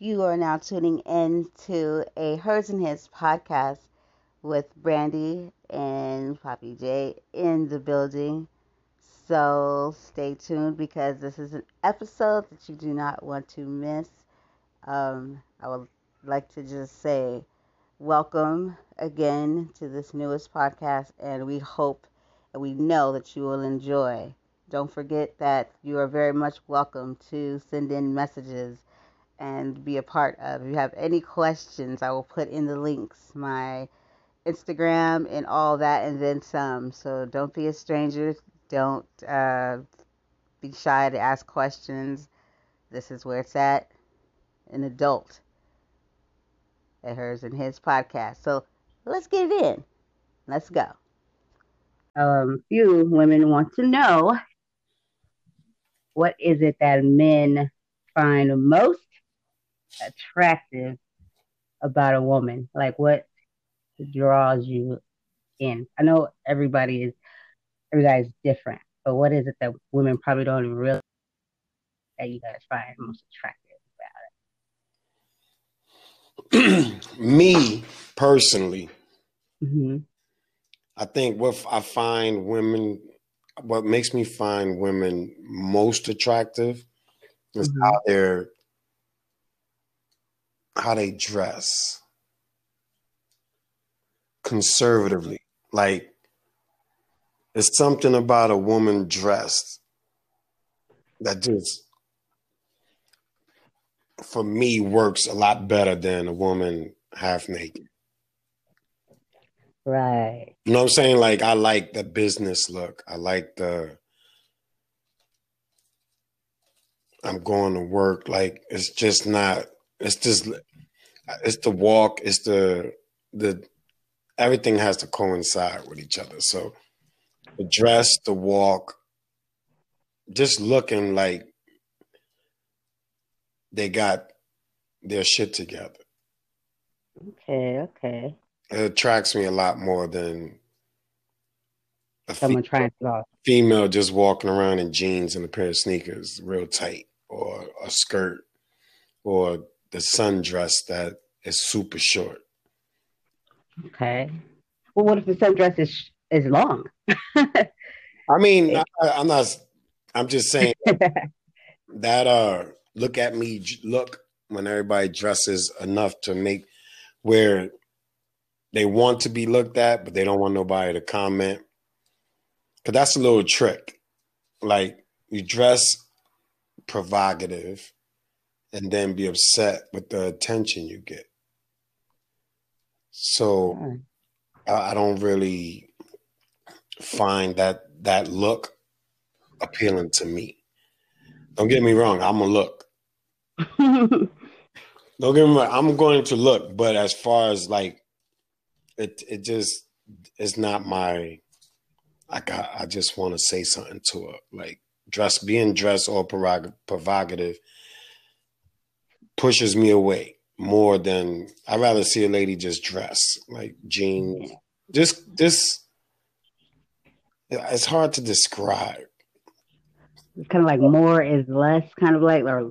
You are now tuning in to a Hers and His podcast with Brandy and Papi Jae in the building. So stay tuned because this is an episode that you do not want to miss. Um, I would like to just say welcome again to this newest podcast, and we hope and we know that you will enjoy. Don't forget that you are very much welcome to send in messages and be a part of. If you have any questions, I will put in the links, my Instagram and all that, and then some. So don't be a stranger. Don't uh, be shy to ask questions. This is where it's at. An adult at hers and his podcast. So let's get it in. Let's go. Um, few women want to know what is it that men find most attractive about a woman? Like what draws you in? I know everybody is everybody's different, but what is it that women probably don't even realize that you guys find most attractive about it? Me personally, mm-hmm. I think what I find women, what makes me find women most attractive is mm-hmm. how they're how they dress conservatively. Like it's something about a woman dressed that just for me works a lot better than a woman half naked. Right. You know what I'm saying? Like I like the business look. I like the I'm going to work. Like it's just not it's just it's the walk, it's the the everything has to coincide with each other. So the dress, the walk, just looking like they got their shit together. Okay, okay. It attracts me a lot more than a someone fe- trying to female just walking around in jeans and a pair of sneakers, real tight, or a skirt, or the sundress that is super short. Okay. Well, what if the sundress is is long? I mean, I, I'm not. I'm just saying that. Uh, look at me. Look when everybody dresses enough to make where they want to be looked at, but they don't want nobody to comment. Cause that's a little trick. Like you dress provocative and then be upset with the attention you get. So I, I don't really find that that look appealing to me. Don't get me wrong, I'm a look. don't get me wrong, I'm going to look, but as far as like it it just it's not my like I, I just want to say something to her. Like dress being dressed or provocative pushes me away more than I'd rather see a lady just dress like jeans. Just this it's hard to describe. It's kind of like more is less, kind of like or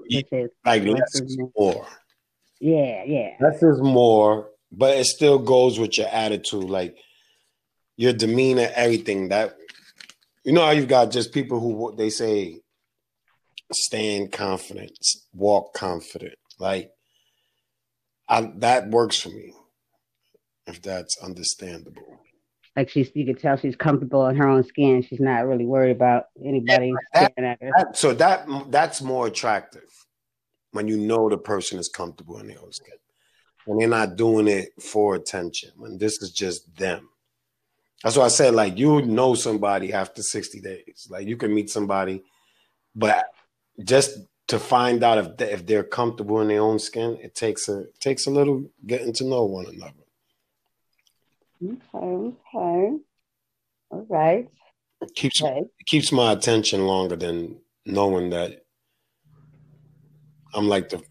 like less is more. Yeah, yeah. Less is more, but it still goes with your attitude, like your demeanor, everything. That you know how you've got just people who they say stand confident, walk confident, like I, that works for me, if that's understandable. Like she's, you can tell she's comfortable in her own skin. She's not really worried about anybody yeah, that, at her. That, so that that's more attractive when you know the person is comfortable in their own skin. When they're not doing it for attention. When this is just them. That's why I said, like, you know somebody after 60 days. Like, you can meet somebody, but just to find out if they, if they're comfortable in their own skin, it takes a it takes a little getting to know one another. Okay, okay, all right. It keeps okay. it keeps my attention longer than knowing that I'm like the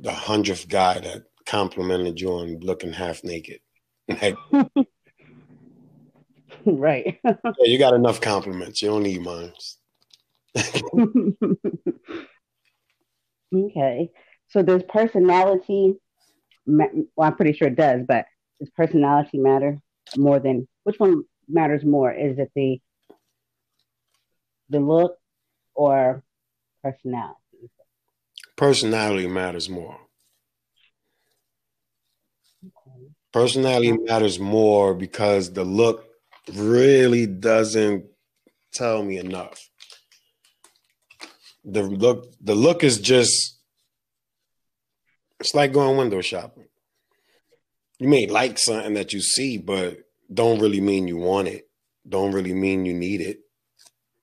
the hundredth guy that complimented you on looking half naked. right. yeah, you got enough compliments. You don't need mine. okay. So does personality? Well, I'm pretty sure it does, but does personality matter more than which one matters more? Is it the the look or personality? Personality matters more. Okay. Personality matters more because the look really doesn't tell me enough. The look the look is just it's like going window shopping. You may like something that you see, but don't really mean you want it. Don't really mean you need it.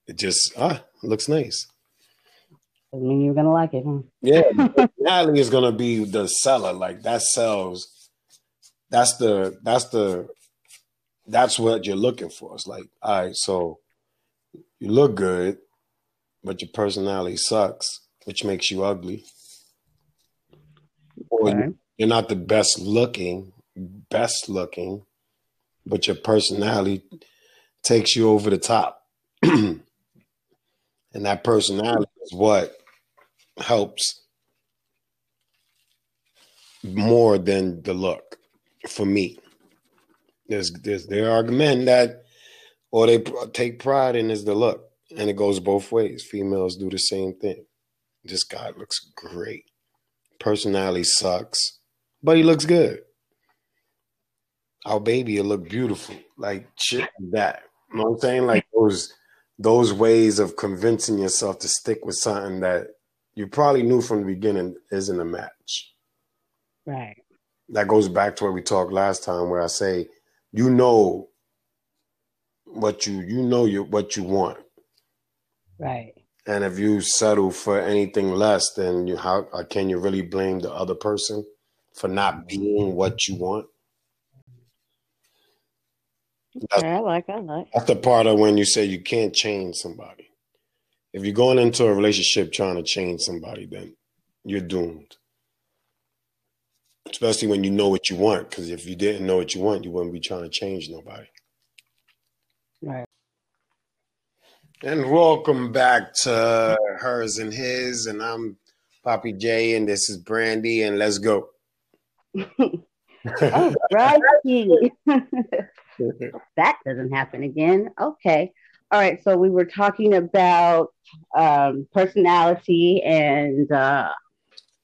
It just ah looks nice. Doesn't mean you're gonna like it, huh? Yeah, Natalie is gonna be the seller. Like that sells. That's the that's the that's what you're looking for. It's like, all right, so you look good, but your personality sucks, which makes you ugly. Or okay. you're not the best looking, best looking, but your personality takes you over the top. and that personality is what helps more than the look for me. There's, there's there are men that or they take pride in is the look, and it goes both ways. Females do the same thing. This guy looks great. Personality sucks, but he looks good our baby will look beautiful. Like shit that. You know what I'm saying? Like those those ways of convincing yourself to stick with something that you probably knew from the beginning isn't a match. Right. That goes back to what we talked last time where I say you know what you you know you what you want. Right. And if you settle for anything less, then you how uh, can you really blame the other person for not mm-hmm. being what you want? That's, I like, I like. That's the part of when you say you can't change somebody. If you're going into a relationship trying to change somebody, then you're doomed. Especially when you know what you want, because if you didn't know what you want, you wouldn't be trying to change nobody. Right. And welcome back to hers and his, and I'm Papi Jae, and this is Brandy, and let's go. oh, that doesn't happen again. Okay. All right. So we were talking about um, personality and uh,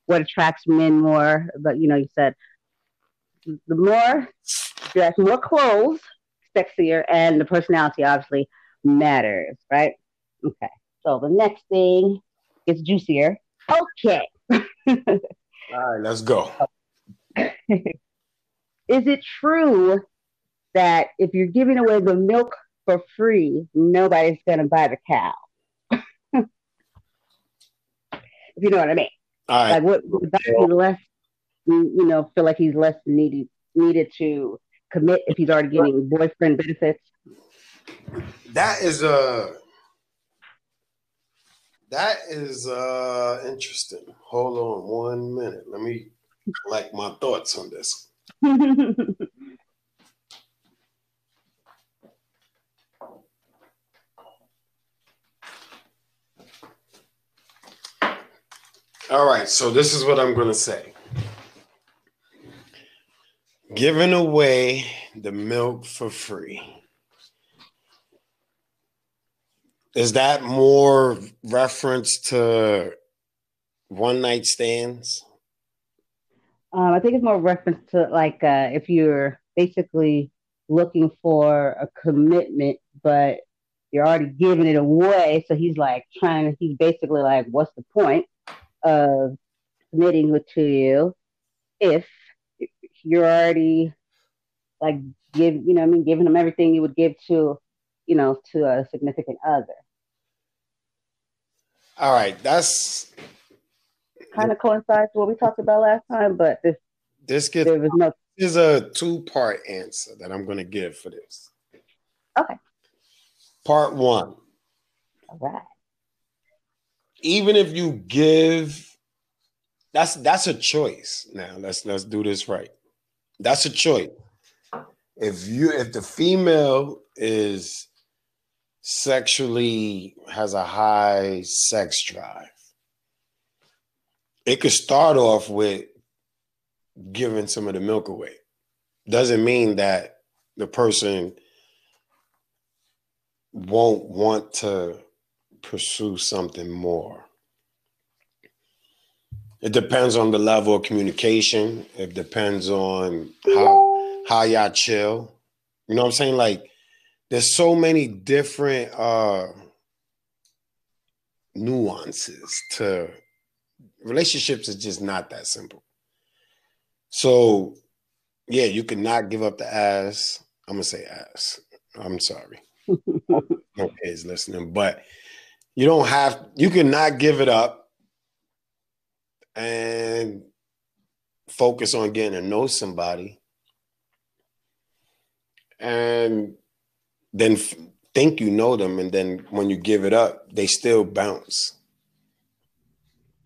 what attracts men more. But, you know, you said the more dress, more clothes, sexier, and the personality obviously matters, right? Okay. So the next thing is juicier. Okay. All right, let's go. is it true that if you're giving away the milk for free, nobody's going to buy the cow. if you know what I mean. Like what would well, be less, you know, feel like he's less needed needed to commit if he's already getting boyfriend benefits. That is a. Uh, that is uh interesting. Hold on one minute. Let me collect my thoughts on this. All right, so this is what I'm going to say. Giving away the milk for free. Is that more reference to one night stands? Um, I think it's more reference to like uh, if you're basically looking for a commitment, but you're already giving it away. So he's like trying, to he's basically like, what's the point? of committing it to you if you're already like give you know I mean giving them everything you would give to you know to a significant other. All right, that's kind of coincides with what we talked about last time, but this this gets there was no this is a two part answer that I'm going to give for this. Okay. Part one. All right even if you give that's that's a choice now let's let's do this right that's a choice if you if the female is sexually has a high sex drive it could start off with giving some of the milk away. Doesn't mean that the person won't want to pursue something more. It depends on the level of communication. It depends on how how y'all chill. You know what I'm saying? Like there's so many different uh nuances to relationships is just not that simple. So yeah, you cannot give up the ass. I'm gonna say ass. I'm sorry. no kids listening, but you don't have you cannot give it up and focus on getting to know somebody and then f- think you know them and then when you give it up they still bounce.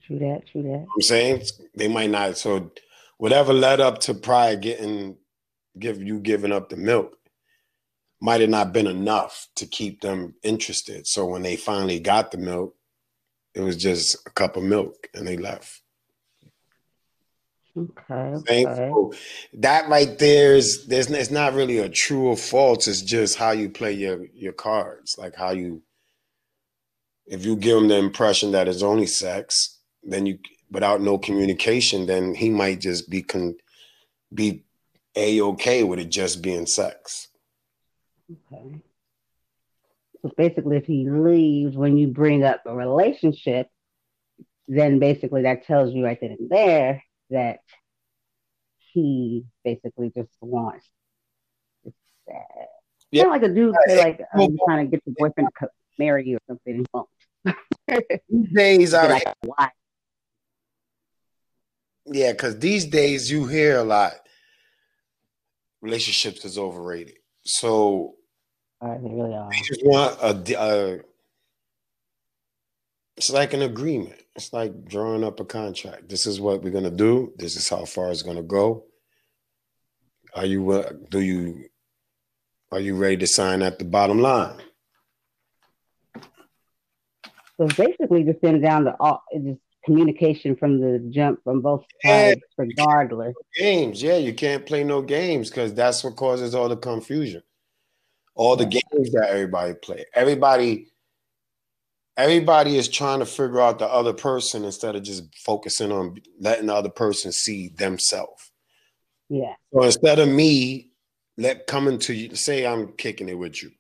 True that true that. I'm saying? They might not so whatever led up to prior getting give you giving up the milk might have not been enough to keep them interested. So when they finally got the milk it was just a cup of milk and they left Okay. that right there is there's it's not really a true or false. It's just how you play your your cards, like how you. If you give him the impression that it's only sex, then you without no communication, then he might just be con, be a okay with it just being sex. Okay. So basically, if he leaves when you bring up a relationship, then basically that tells you right then and there that he basically just wants. It's sad. Yeah. Kind of like a dude say like I'm trying to get your boyfriend to marry you or something. He won't. these days are like, why? Yeah, because these days you hear a lot. Relationships is overrated. So uh, they really are. They just want a, a. It's like an agreement. It's like drawing up a contract. This is what we're gonna do. This is how far it's gonna go. Are you uh, do you are you ready to sign at the bottom line? So basically, just send down the all just communication from the jump from both sides, yeah, regardless. Games, yeah, you can't play no games because that's what causes all the confusion. All the games that everybody play, everybody everybody is trying to figure out the other person instead of just focusing on letting the other person see themselves. Yeah. So instead of me let coming to you, say I'm kicking it with you,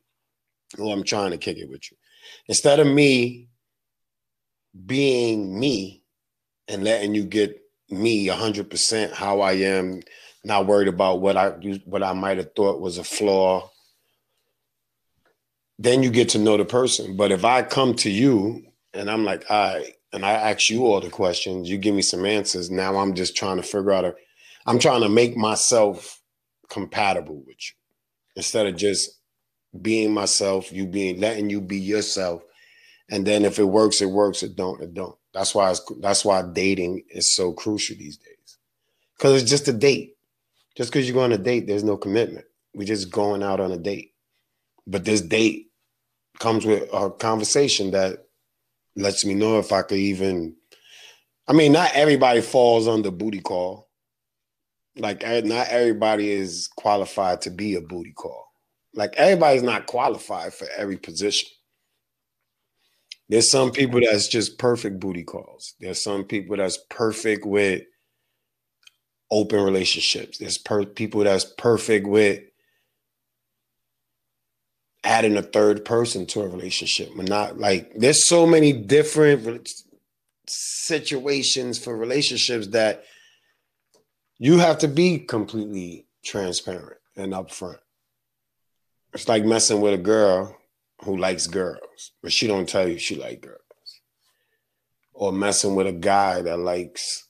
or I'm trying to kick it with you. Instead of me being me and letting you get me 100% how I am, not worried about what I what I might have thought was a flaw then you get to know the person. But if I come to you and I'm like, all right, and I ask you all the questions, you give me some answers. Now I'm just trying to figure out I'm trying to make myself compatible with you instead of just being myself, you being letting you be yourself. And then if it works, it works. It don't, it don't. That's why it's, that's why dating is so crucial these days. Cause it's just a date. Just because you go on a date, there's no commitment. We're just going out on a date. But this date comes with a conversation that lets me know if I could even. I mean, not everybody falls under booty call. Like, eh, not everybody is qualified to be a booty call. Like, everybody's not qualified for every position. There's some people that's just perfect booty calls. There's some people that's perfect with open relationships. There's per- people that's perfect with adding a third person to a relationship. But not like there's so many different situations for relationships that you have to be completely transparent and upfront. It's like messing with a girl who likes girls, but she don't tell you she like girls. Or messing with a guy that likes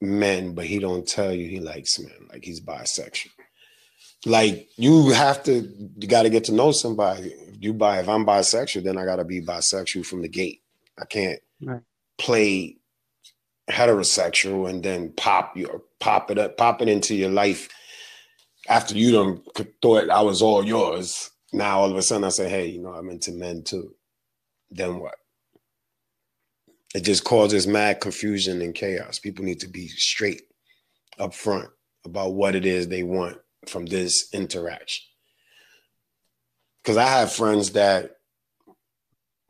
men, but he don't tell you he likes men, like he's bisexual like you have to you got to get to know somebody. If you buy if i'm bisexual then i got to be bisexual from the gate. I can't right. play heterosexual and then pop your pop it up pop it into your life after you done thought i was all yours. Now all of a sudden i say hey you know i'm into men too. Then what? It just causes mad confusion and chaos. People need to be straight up front about what it is they want from this interaction. Because I have friends that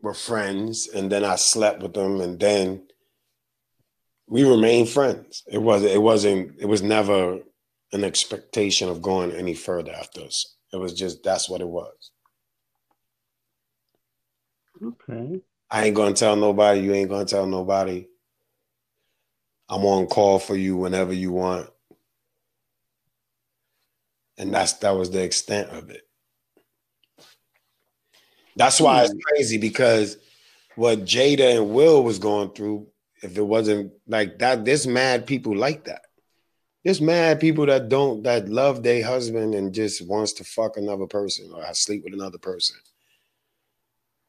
were friends and then I slept with them and then we remained friends. It was it wasn't it was never an expectation of going any further after us. It was just that's what it was. Okay. I ain't gonna tell nobody. You ain't gonna tell nobody. I'm on call for you whenever you want. And that's that was the extent of it. That's why it's crazy because what Jada and Will was going through, if it wasn't like that, there's mad people like that. There's mad people that don't that love their husband and just wants to fuck another person or sleep with another person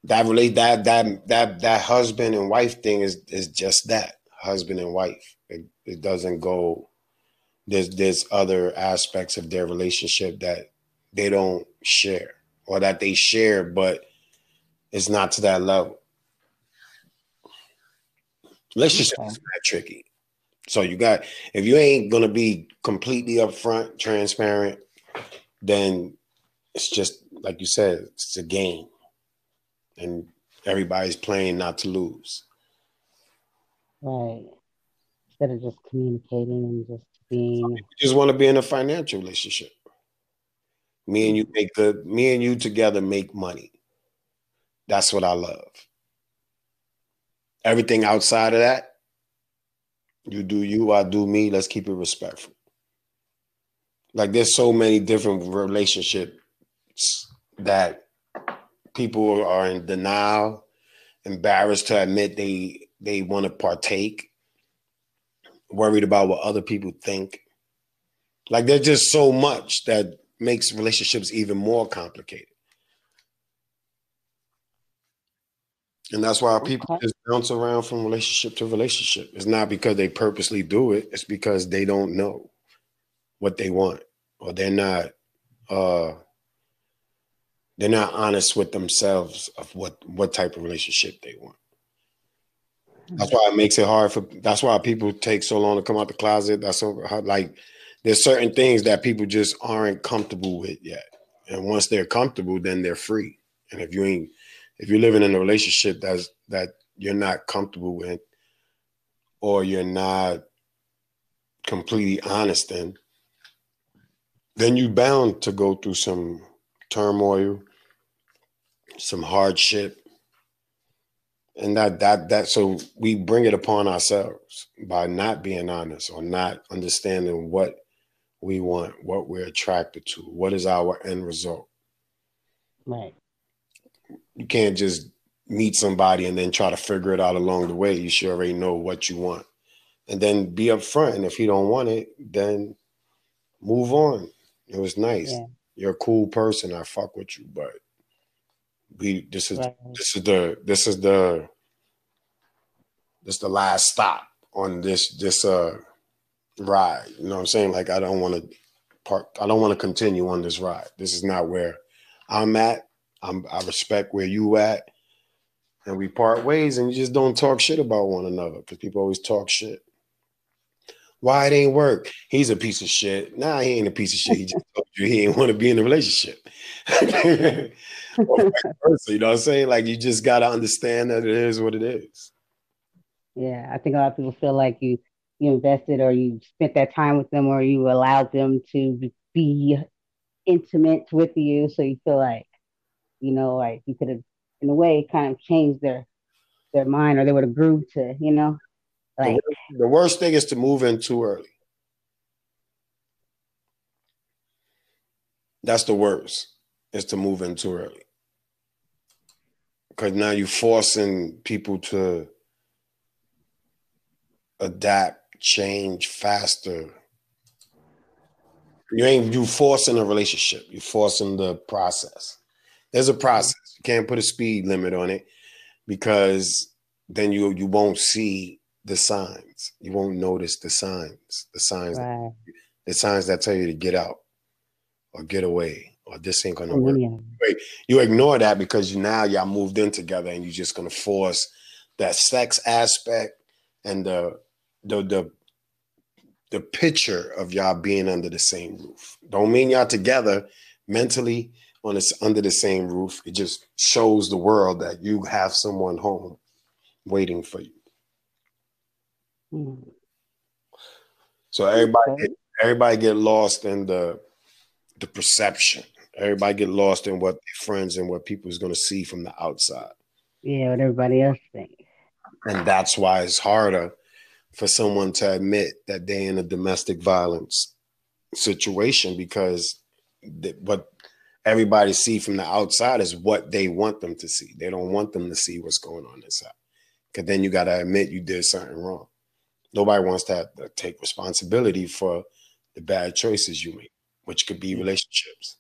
that relate that that that that husband and wife thing is is just that husband and wife. It, it doesn't go. There's there's other aspects of their relationship that they don't share or that they share, but it's not to that level. Relationship okay. is not tricky. So you got if you ain't gonna be completely upfront, transparent, then it's just like you said, it's a game and everybody's playing not to lose. Right. Instead of just communicating and just Mm. being. just want to be in a financial relationship. Me and you make the me and you together make money. That's what I love. Everything outside of that, you do you, I do me. Let's keep it respectful. Like there's so many different relationships that people are in denial, embarrassed to admit they they want to partake, worried about what other people think. Like there's just so much that makes relationships even more complicated. And that's why people just bounce around from relationship to relationship. It's not because they purposely do it, it's because they don't know what they want or they're not uh they're not honest with themselves of what what type of relationship they want. That's why it makes it hard for. That's why people take so long to come out the closet. That's so hard. like there's certain things that people just aren't comfortable with yet, and once they're comfortable, then they're free. And if you ain't, if you're living in a relationship that's that you're not comfortable with, or you're not completely honest in, then you bound to go through some turmoil some hardship and that that that so we bring it upon ourselves by not being honest or not understanding what we want what we're attracted to what is our end result. Right. You can't just meet somebody and then try to figure it out along the way. You should already know what you want. And then be upfront and if you don't want it then move on. It was nice. Yeah. you're a cool person. I fuck with you but we this is right. this is the this is the this is the last stop on this this uh ride. You know what I'm saying? Like I don't want to part I don't want to continue on this ride. This is not where I'm at. I'm I respect where you at. And we part ways and you just don't talk shit about one another because people always talk shit. Why it ain't work? He's a piece of shit. Nah, he ain't a piece of shit. He just told you he ain't want to be in a relationship. you know what I'm saying? Like you just gotta understand that it is what it is. Yeah, I think a lot of people feel like you you invested or you spent that time with them or you allowed them to be intimate with you, so you feel like you know, like you could have in a way kind of changed their their mind or they would have grew to, you know. Like the worst, the worst thing is to move in too early. That's the worst, is to move in too early because now you're forcing people to adapt, change faster. You ain't you forcing a relationship. You're forcing the process. There's a process. You can't put a speed limit on it because then you you won't see the signs. You won't notice the signs. The signs. Right. The signs that tell you to get out or get away or this ain't gonna work. Wait, you ignore that because you now y'all moved in together and you're just gonna force that sex aspect and the the the the picture of y'all being under the same roof. Don't mean y'all together mentally on this under the same roof. It just shows the world that you have someone home waiting for you. Mm. So everybody okay. everybody get lost in the the perception. Everybody get lost in what their friends and what people is going to see from the outside. Yeah, what everybody else thinks. And that's why it's harder for someone to admit that they're in a domestic violence situation because what everybody see from the outside is what they want them to see. They don't want them to see what's going on inside. Because then you got to admit you did something wrong. Nobody wants to, to take responsibility for the bad choices you make, which could be mm-hmm. relationships.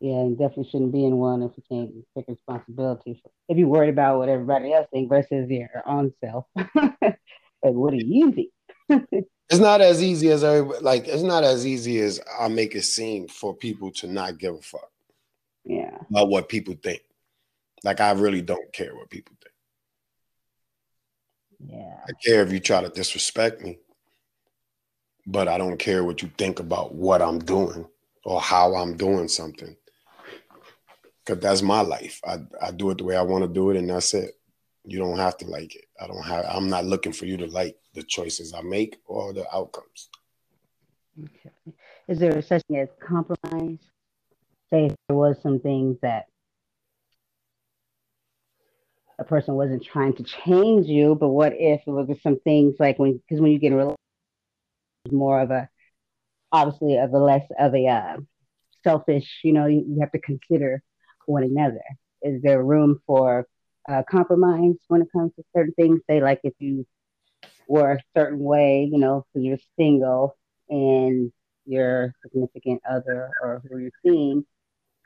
Yeah, and definitely shouldn't be in one if you can't take responsibility. For, if you're worried about what everybody else thinks versus your own self. and what are you think? it's not as easy as everybody, like it's not as easy as I make it seem for people to not give a fuck. Yeah. About what people think. Like I really don't care what people think. Yeah. I care if you try to disrespect me, but I don't care what you think about what I'm doing or how I'm doing something because that's my life. I, I do it the way I want to do it, and that's it. You don't have to like it. I don't have. I'm not looking for you to like the choices I make or the outcomes. Okay. Is there such thing as compromise? Say there was some things that a person wasn't trying to change you, but what if it was some things like when because when you get a more of a obviously of a less of a uh, selfish, you know, you, you have to consider one another? Is there room for uh, compromise when it comes to certain things? Say, like if you were a certain way, you know, because you're single and your significant other or who you're seeing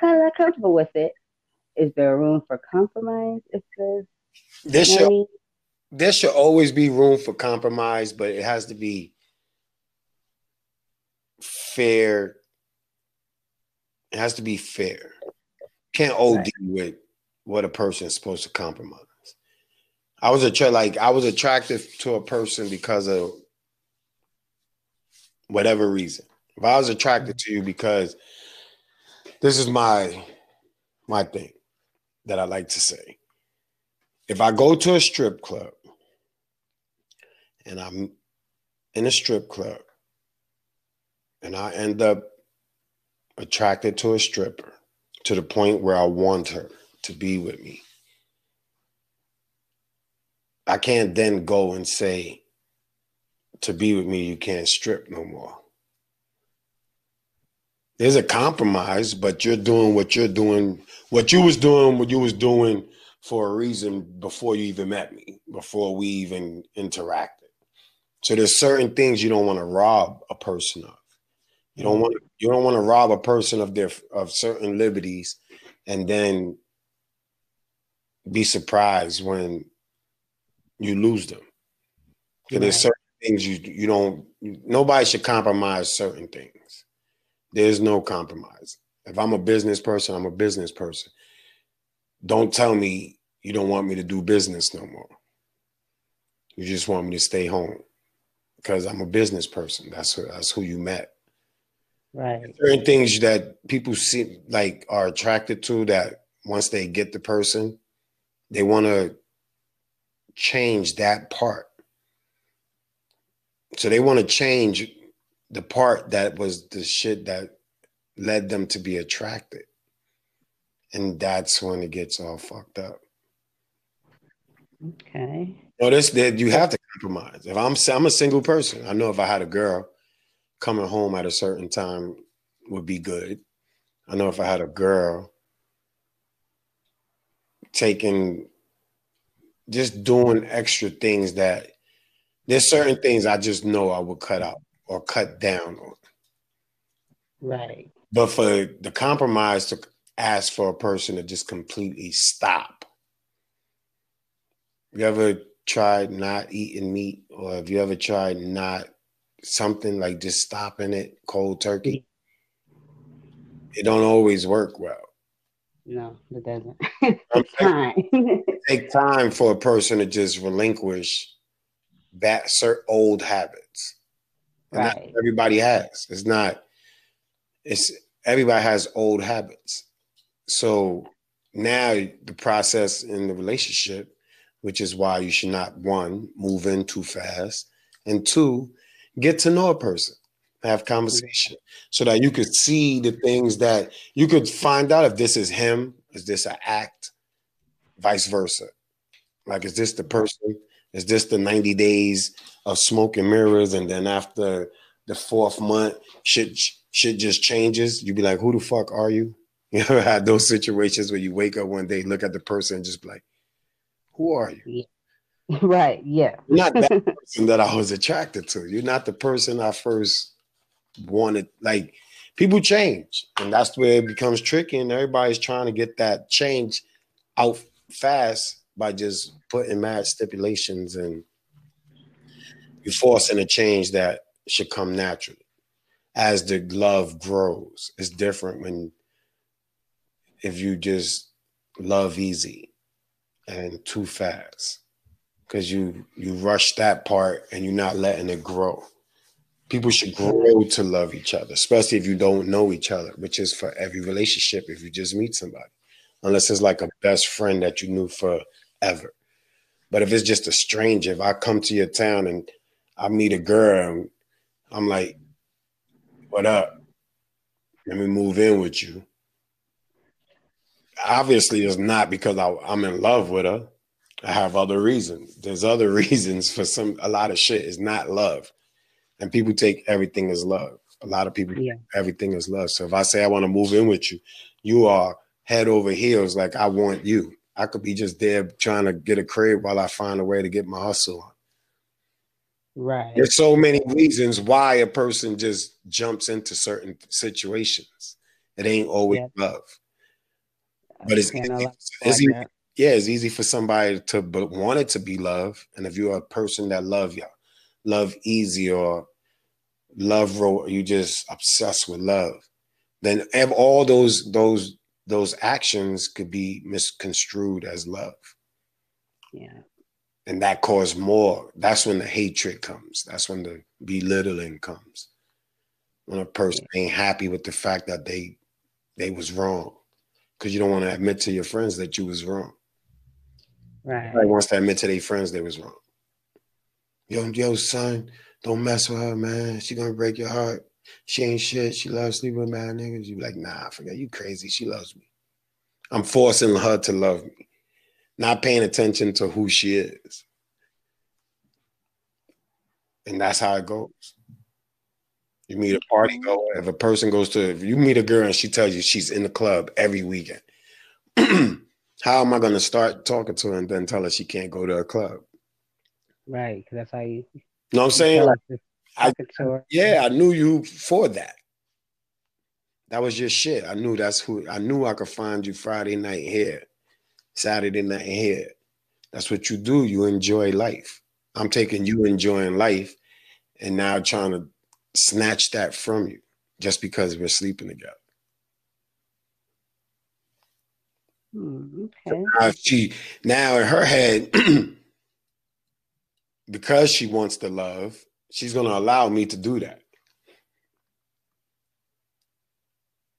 kind of not comfortable with it. Is there room for compromise? If there's there should, there should always be room for compromise, but it has to be fair. It has to be fair can't OD right. with what a person is supposed to compromise. I was a like I was attracted to a person because of whatever reason. If I was attracted to you because this is my my thing that I like to say. If I go to a strip club and I'm in a strip club and I end up attracted to a stripper to the point where I want her to be with me. I can't then go and say, to be with me, you can't strip no more. There's a compromise, but you're doing what you're doing, what you was doing, what you was doing for a reason before you even met me, before we even interacted. So there's certain things you don't want to rob a person of. You don't want you don't want to rob a person of their of certain liberties and then be surprised when you lose them. Right. There's certain things you you don't nobody should compromise certain things. There's no compromise. If I'm a business person, I'm a business person. Don't tell me you don't want me to do business no more. You just want me to stay home because I'm a business person. That's who, that's who you met. Right. Certain things that people see like are attracted to that once they get the person, they want to change that part. So they want to change the part that was the shit that led them to be attracted. And that's when it gets all fucked up. Okay. Notice that you have to compromise. If I'm I'm a single person, I know if I had a girl, coming home at a certain time would be good. I know if I had a girl taking just doing extra things that there's certain things I just know I would cut out or cut down on. Right. But for the compromise to ask for a person to just completely stop. You ever tried not eating meat or have you ever tried not something like just stopping it cold turkey, it don't always work well. No, it doesn't. time. take time for a person to just relinquish that certain old habits. And right. everybody has. It's not. It's everybody has old habits. So now the process in the relationship, which is why you should not one move in too fast, and two get to know a person have conversation so that you could see the things that you could find out if this is him, is this an act, vice versa. Like, is this the person? Is this the 90 days of smoke and mirrors? And then after the fourth month, shit, shit just changes. You'd be like, who the fuck are you? You ever had those situations where you wake up one day, look at the person, and just be like, who are you? Right. Yeah. You're not that person that I was attracted to. You're not the person I first wanted like people change and that's where it becomes tricky and everybody's trying to get that change out fast by just putting mad stipulations and you're forcing a change that should come naturally as the love grows it's different when if you just love easy and too fast because you you rush that part and you're not letting it grow people should grow to love each other, especially if you don't know each other, which is for every relationship if you just meet somebody, unless it's like a best friend that you knew forever. But if it's just a stranger, if I come to your town and I meet a girl and I'm like, what up? Let me move in with you. Obviously, it's not because I, I'm in love with her. I have other reasons. There's other reasons for some a lot of shit is not love and people take everything as love. A lot of people yeah. everything is love. So if I say I want to move in with you, you are head over heels like I want you. I could be just there trying to get a crib while I find a way to get my hustle on. Right. There's so many reasons why a person just jumps into certain situations. It ain't always yeah. love. But it's, it's easy, yeah, it's easy for somebody to but want it to be love. And if you're a person that love y'all, love easy or love you just obsessed with love then all those those those actions could be misconstrued as love. Yeah. And that cause more. That's when the hatred comes. That's when the belittling comes. When a person yeah. ain't happy with the fact that they they was wrong. Because you don't want to admit to your friends that you was wrong right everybody wants to admit to their friends they was wrong yo, yo, son, don't mess with her, man. She gonna break your heart. She ain't shit. She loves sleeping with mad niggas. You be like, nah, forget you crazy. She loves me. I'm forcing her to love me, not paying attention to who she is. And that's how it goes. You meet a party goer. If a person goes to, if you meet a girl and she tells you she's in the club every weekend, how am I going to start talking to her and then tell her she can't go to a club? Right, because that's how you. You know what I'm saying? I, yeah, I knew you for that. That was your shit. I knew that's who. I knew I could find you Friday night here, Saturday night here. That's what you do. You enjoy life. I'm taking you enjoying life, and now trying to snatch that from you just because we're sleeping together. Hmm, okay. Now she now in her head. because she wants the love, she's going to allow me to do that.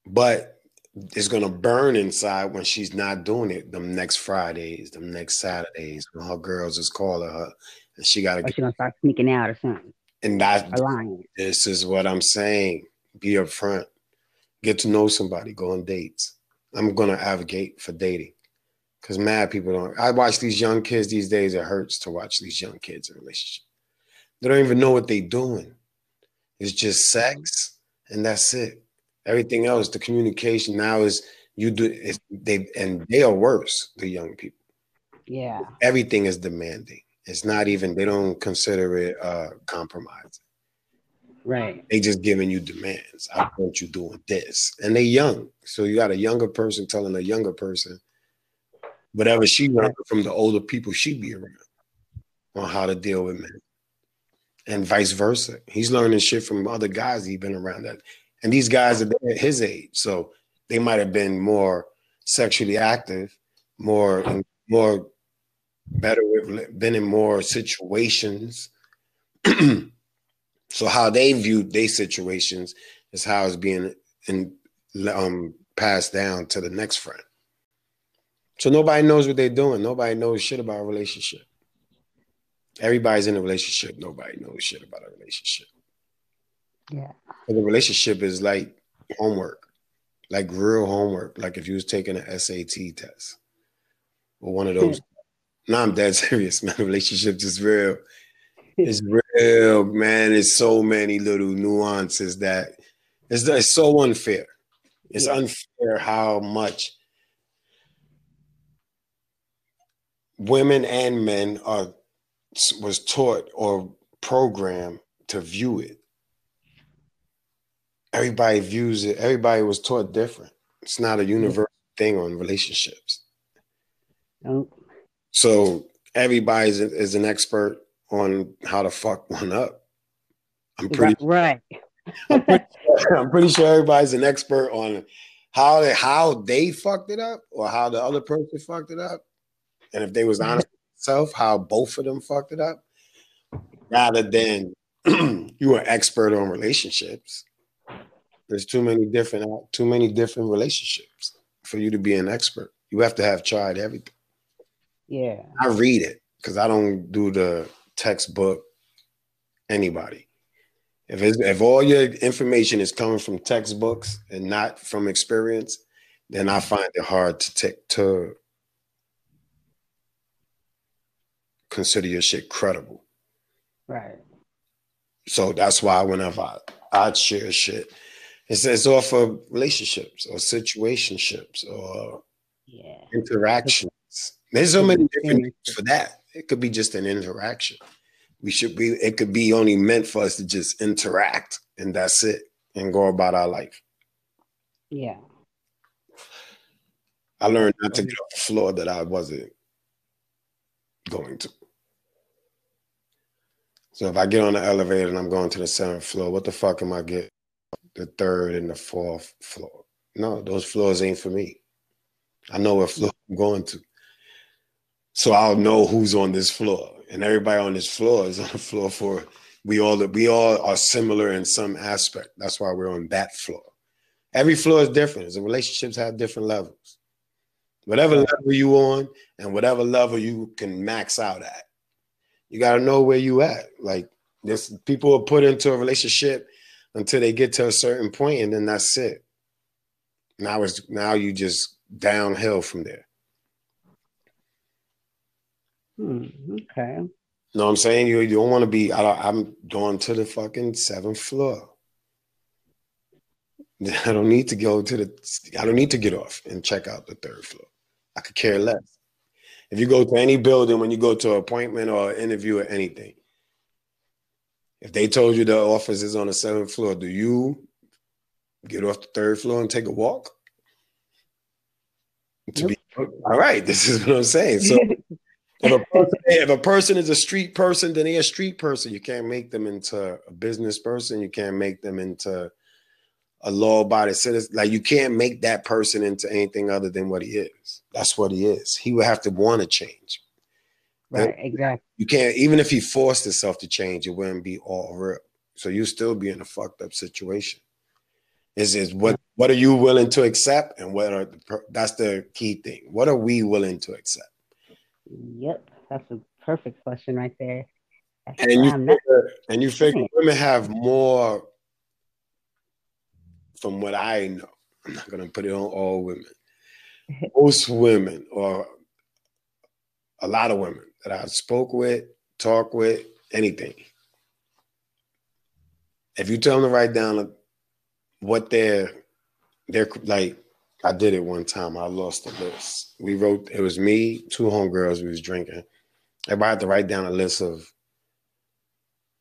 But it's going to burn inside when she's not doing it them next Fridays, them next Saturdays when her girls is calling her and she got to get. She's going to start sneaking out or something. And that, this is what I'm saying. Be upfront. Get to know somebody. Go on dates. I'm going to advocate for dating because mad people don't. I watch these young kids these days. It hurts to watch these young kids in relationships. They don't even know what they're doing. It's just sex, and that's it. Everything else, the communication now is you do. they and they are worse. The young people. Yeah. Everything is demanding. It's not even. They don't consider it uh compromise. Right. They just giving you demands. I want you doing this, and they young. So you got a younger person telling a younger person whatever she learned from the older people she be around on how to deal with men. And vice versa. He's learning shit from other guys he's been around that. And these guys are at his age. So they might have been more sexually active, more more better with been in more situations. so how they viewed their situations is how it's being in, um, passed down to the next friend. So nobody knows what they're doing. Nobody knows shit about a relationship. Everybody's in a relationship. Nobody knows shit about a relationship. Yeah. But the relationship is like homework, like real homework. Like if you was taking an SAT test or one of those. no, I'm dead serious, man. Relationships is real. It's real, man. It's so many little nuances that it's, it's so unfair. It's yeah. unfair how much women and men are was taught or programmed to view it. Everybody views it. Everybody was taught different. It's not a universal thing on relationships. Nope. So everybody is, is an expert on how to fuck one up. I'm pretty right. I'm, pretty sure, I'm pretty sure everybody's an expert on how they how they fucked it up or how the other person fucked it up. And if they was honest with themselves, how both of them fucked it up, rather than you are expert on relationships. There's too many different too many different relationships for you to be an expert. You have to have tried everything. Yeah. I read it because I don't do the textbook anybody. If it's, if all your information is coming from textbooks and not from experience, then I find it hard to take to consider your shit credible. Right. So that's why whenever I, I share shit, it's, it's all for relationships or situationships or yeah. interactions. There's so many different names for that. It could be just an interaction. We should be, it could be only meant for us to just interact and that's it and go about our life. Yeah. I learned not to get off the floor that I wasn't going to. So if I get on the elevator and I'm going to the seventh floor, what the fuck am I getting? The third and the fourth floor. No, those floors ain't for me. I know what floor I'm going to. So I'll know who's on this floor. And everybody on this floor is on the floor for we all we all are similar in some aspect. That's why we're on that floor. Every floor is different. The relationships have different levels. Whatever level you on and whatever level you can max out at. You got to know where you at. Like this people are put into a relationship until they get to a certain point and then that's it. Now it's now you just downhill from there. Hmm, okay. know what I'm saying? You, you don't want to be, I, I'm going to the fucking seventh floor. I don't need to go to the, I don't need to get off and check out the third floor. I could care less. If you go to any building, when you go to an appointment or interview or anything, if they told you the office is on the seventh floor, do you get off the third floor and take a walk? To be all right, this is what I'm saying. So if a, person, if a person is a street person, then they're a street person. You can't make them into a business person. You can't make them into a law-abiding citizen. Like you can't make that person into anything other than what he is. That's what he is. He would have to want to change. Right, exactly. You can't even if he forced himself to change, it wouldn't be all real. So you still be in a fucked up situation. Is is what what are you willing to accept, and what are the, that's the key thing. What are we willing to accept? Yep, that's a perfect question right there. and you figure, and you figure women have more, from what I know. I'm not gonna put it on all women. Most women, or a lot of women that I've spoke with, talk with, anything. If you tell them to write down what they're, they're like, I did it one time. I lost the list. We wrote, it was me, two homegirls, we was drinking. Everybody had to write down a list of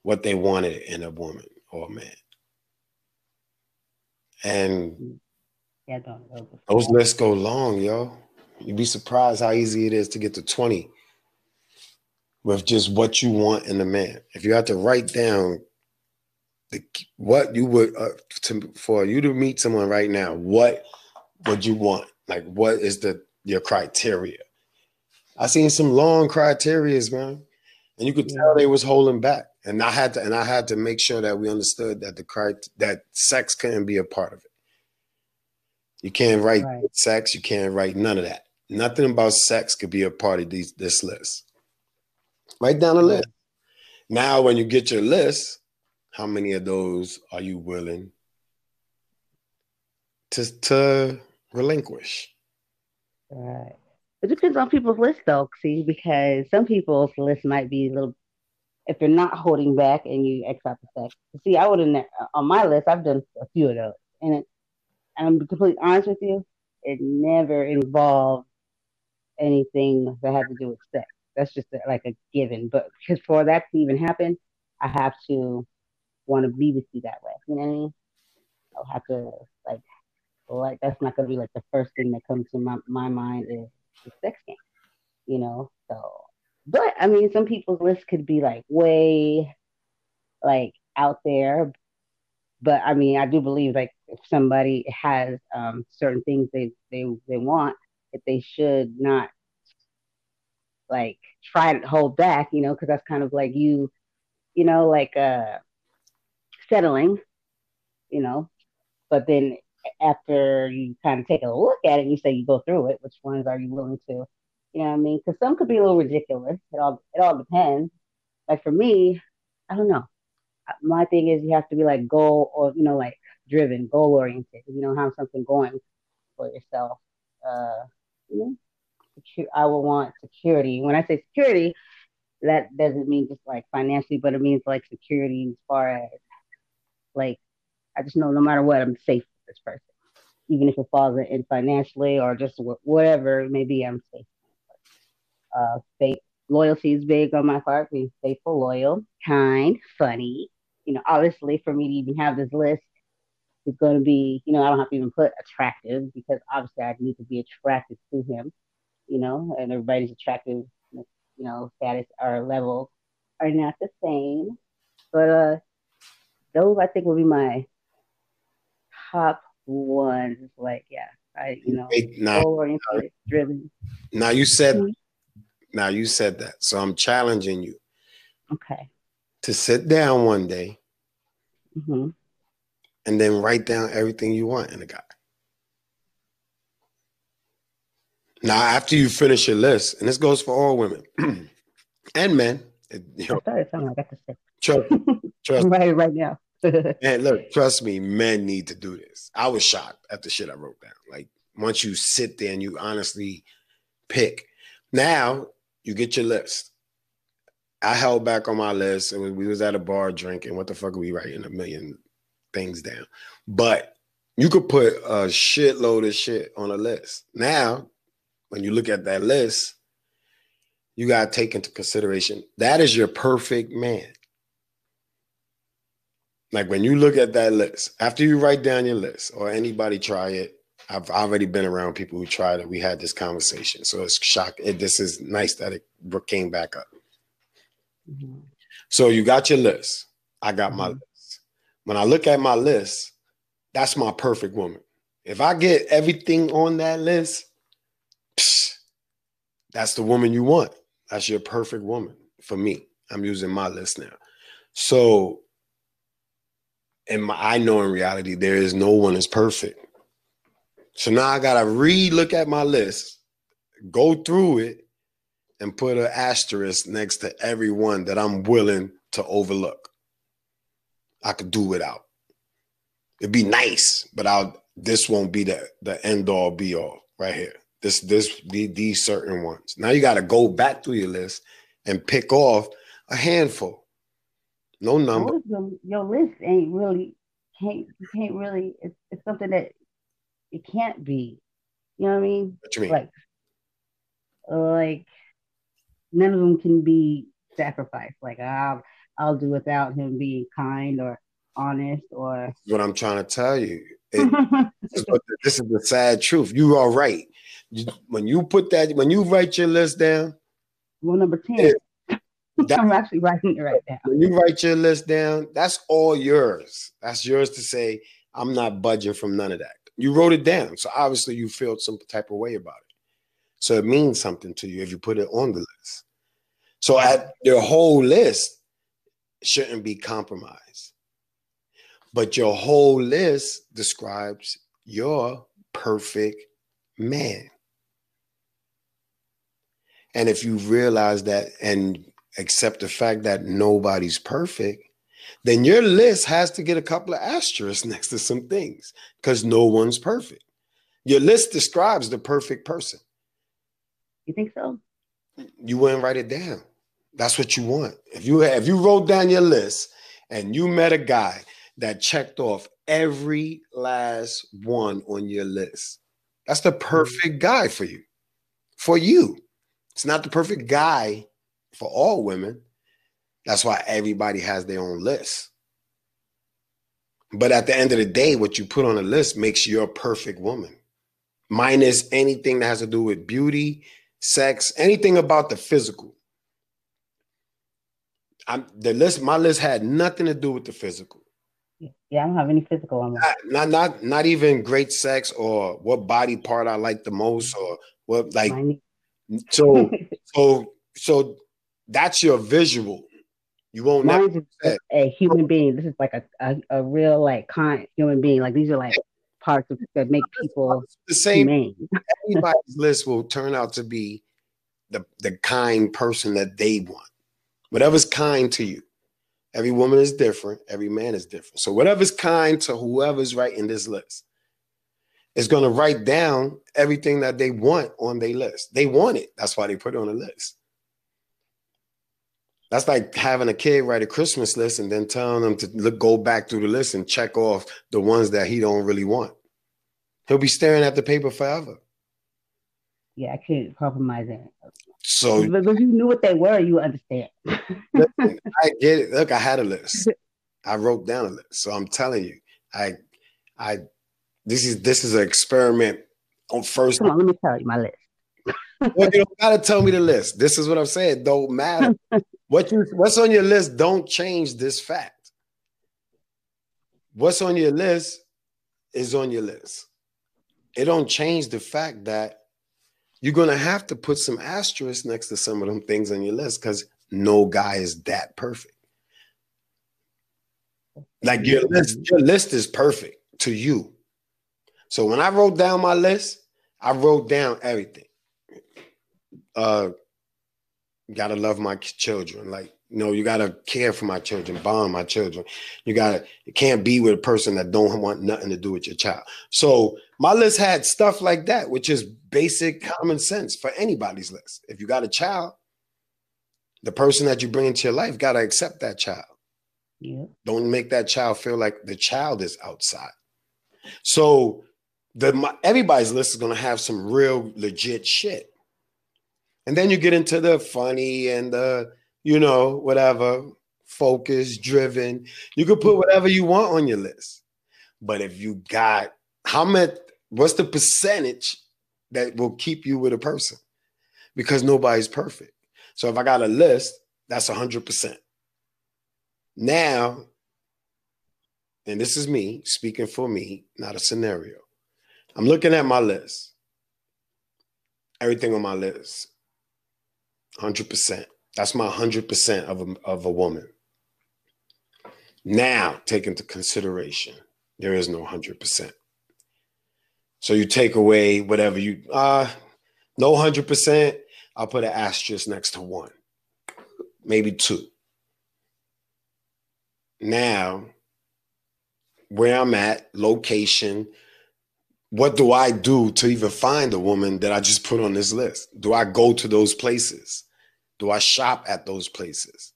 what they wanted in a woman or a man. And yeah, those lists go long, yo. You'd be surprised how easy it is to get to 20 with just what you want in a man. If you had to write down the, what you would uh, to, for you to meet someone right now, what would you want? Like, what is the your criteria? I seen some long criterias, man, and you could tell they was holding back. And I had to, and I had to make sure that we understood that the cri- that sex couldn't be a part of it. You can't write right. sex. You can't write none of that. Nothing about sex could be a part of these, this list. Write down a list. Now, when you get your list, how many of those are you willing to to relinquish? Right. It depends on people's list, though. See, because some people's list might be a little. If they're not holding back and you X out the sex. See, I would have on my list. I've done a few of those, and it, I'm completely honest with you. It never involved anything that had to do with sex. That's just like a given. But because for that to even happen, I have to want to be with you that way. You know what I mean? I'll have to like, like that's not gonna be like the first thing that comes to my, my mind is the sex game. You know, so but I mean, some people's list could be like way like out there. But I mean, I do believe like if somebody has um, certain things they they they want, that they should not like try to hold back, you know, because that's kind of like you, you know, like uh settling, you know. But then after you kind of take a look at it, you say you go through it. Which ones are you willing to, you know what I mean? Because some could be a little ridiculous. It all it all depends. Like for me, I don't know. My thing is you have to be like goal or you know like driven, goal oriented. You know, have something going for yourself. Uh, you know, I will want security. When I say security, that doesn't mean just like financially, but it means like security as far as like I just know no matter what, I'm safe this person, even if it falls in financially or just whatever it may be, I'm safe. Uh, faith, loyalty is big on my part. Being faithful, loyal, kind, funny. You know, obviously, for me to even have this list is going to be, you know, I don't have to even put attractive because obviously I need to be attracted to him you know, and everybody's attractive, you know, status or level are not the same. But uh those I think will be my top ones. Like, yeah, I you know, now, oriented, driven. Now you said mm-hmm. now you said that. So I'm challenging you. Okay. To sit down one day mm-hmm. and then write down everything you want in a guy. Now, after you finish your list, and this goes for all women and men, you know, I like I say. Trust, trust right, right now. and look, trust me, men need to do this. I was shocked at the shit I wrote down. Like once you sit there and you honestly pick. Now you get your list. I held back on my list. and we was at a bar drinking. What the fuck are we writing a million things down? But you could put a shitload of shit on a list. Now when you look at that list, you got to take into consideration that is your perfect man. Like when you look at that list, after you write down your list or anybody try it, I've already been around people who tried it. We had this conversation. So it's shocking. this is nice that it came back up. Mm-hmm. So you got your list. I got mm-hmm. my list. When I look at my list, that's my perfect woman. If I get everything on that list, that's the woman you want. That's your perfect woman for me. I'm using my list now. So, and my, I know in reality there is no one is perfect. So now I gotta re-look at my list, go through it, and put an asterisk next to every one that I'm willing to overlook. I could do without. It'd be nice, but I'll this won't be the the end all be all right here. This this the, these certain ones. Now you got to go back through your list and pick off a handful. No number. Your, your list ain't really can't you can't really. It's, it's something that it can't be. You know what I mean? What you mean? Like, like none of them can be sacrificed. Like I'll I'll do without him being kind or honest or. What I'm trying to tell you. It, this, is the, this is the sad truth. You are right when you put that, when you write your list down, rule number 10. That, I'm actually writing it right now. When you write your list down, that's all yours. That's yours to say, I'm not budging from none of that. You wrote it down. So obviously you felt some type of way about it. So it means something to you if you put it on the list. So at your whole list shouldn't be compromised. But your whole list describes your perfect man. And if you realize that and accept the fact that nobody's perfect, then your list has to get a couple of asterisks next to some things because no one's perfect. Your list describes the perfect person. You think so? You wouldn't write it down. That's what you want. If you if you wrote down your list and you met a guy that checked off every last one on your list, that's the mm-hmm. perfect guy for you. For you. It's not the perfect guy for all women. That's why everybody has their own list. But at the end of the day, what you put on a list makes you a perfect woman, minus anything that has to do with beauty, sex, anything about the physical. I'm, the list, my list had nothing to do with the physical. Yeah, I don't have any physical on Not, not, not, not even great sex or what body part I like the most or what like. So, so, so that's your visual. You won't Mine's never a human being. This is like a, a, a real like kind human being. Like these are like parts of, that make people the same. Everybody's list will turn out to be the the kind person that they want. Whatever's kind to you. Every woman is different. Every man is different. So whatever's kind to whoever's writing this list is going to write down everything that they want on their list. They want it. That's why they put it on the list. That's like having a kid write a Christmas list and then telling them to look, go back through the list and check off the ones that he don't really want. He'll be staring at the paper forever. Yeah, I can't compromise that. So, but if you knew what they were, you understand. listen, I get it. Look, I had a list. I wrote down a list. So I'm telling you, I, I, this is this is an experiment on first. Come on, let me tell you my list. Well, you don't gotta tell me the list. This is what I'm saying. Don't matter. what you what's on your list don't change this fact. What's on your list is on your list. It don't change the fact that you're gonna have to put some asterisks next to some of them things on your list because no guy is that perfect. Like your list, your list is perfect to you. So when I wrote down my list, I wrote down everything. Uh, gotta love my children. Like, you know, you gotta care for my children, bond my children. You gotta, you can't be with a person that don't want nothing to do with your child. So my list had stuff like that, which is basic common sense for anybody's list. If you got a child, the person that you bring into your life got to accept that child. Yeah. Don't make that child feel like the child is outside. So the my, everybody's list is to have some real legit shit. And then you get into the funny and the, you know, whatever, focus, driven. You can put whatever you want on your list. But if you got how much, what's the percentage that will keep you with a person? Because nobody's perfect. So if I got a list, that's 100%. Now, and this is me speaking for me, not a scenario. I'm looking at my list. Everything on my list, 100%. That's my 100% of a, of a woman. Now, take into consideration, there is no 100%. So you take away whatever you, uh, no 100%, I'll put an asterisk next to one, maybe two. Now, where I'm at, location, what do I do to even find a woman that I just put on this list? Do I go to those places? Do I shop at those places?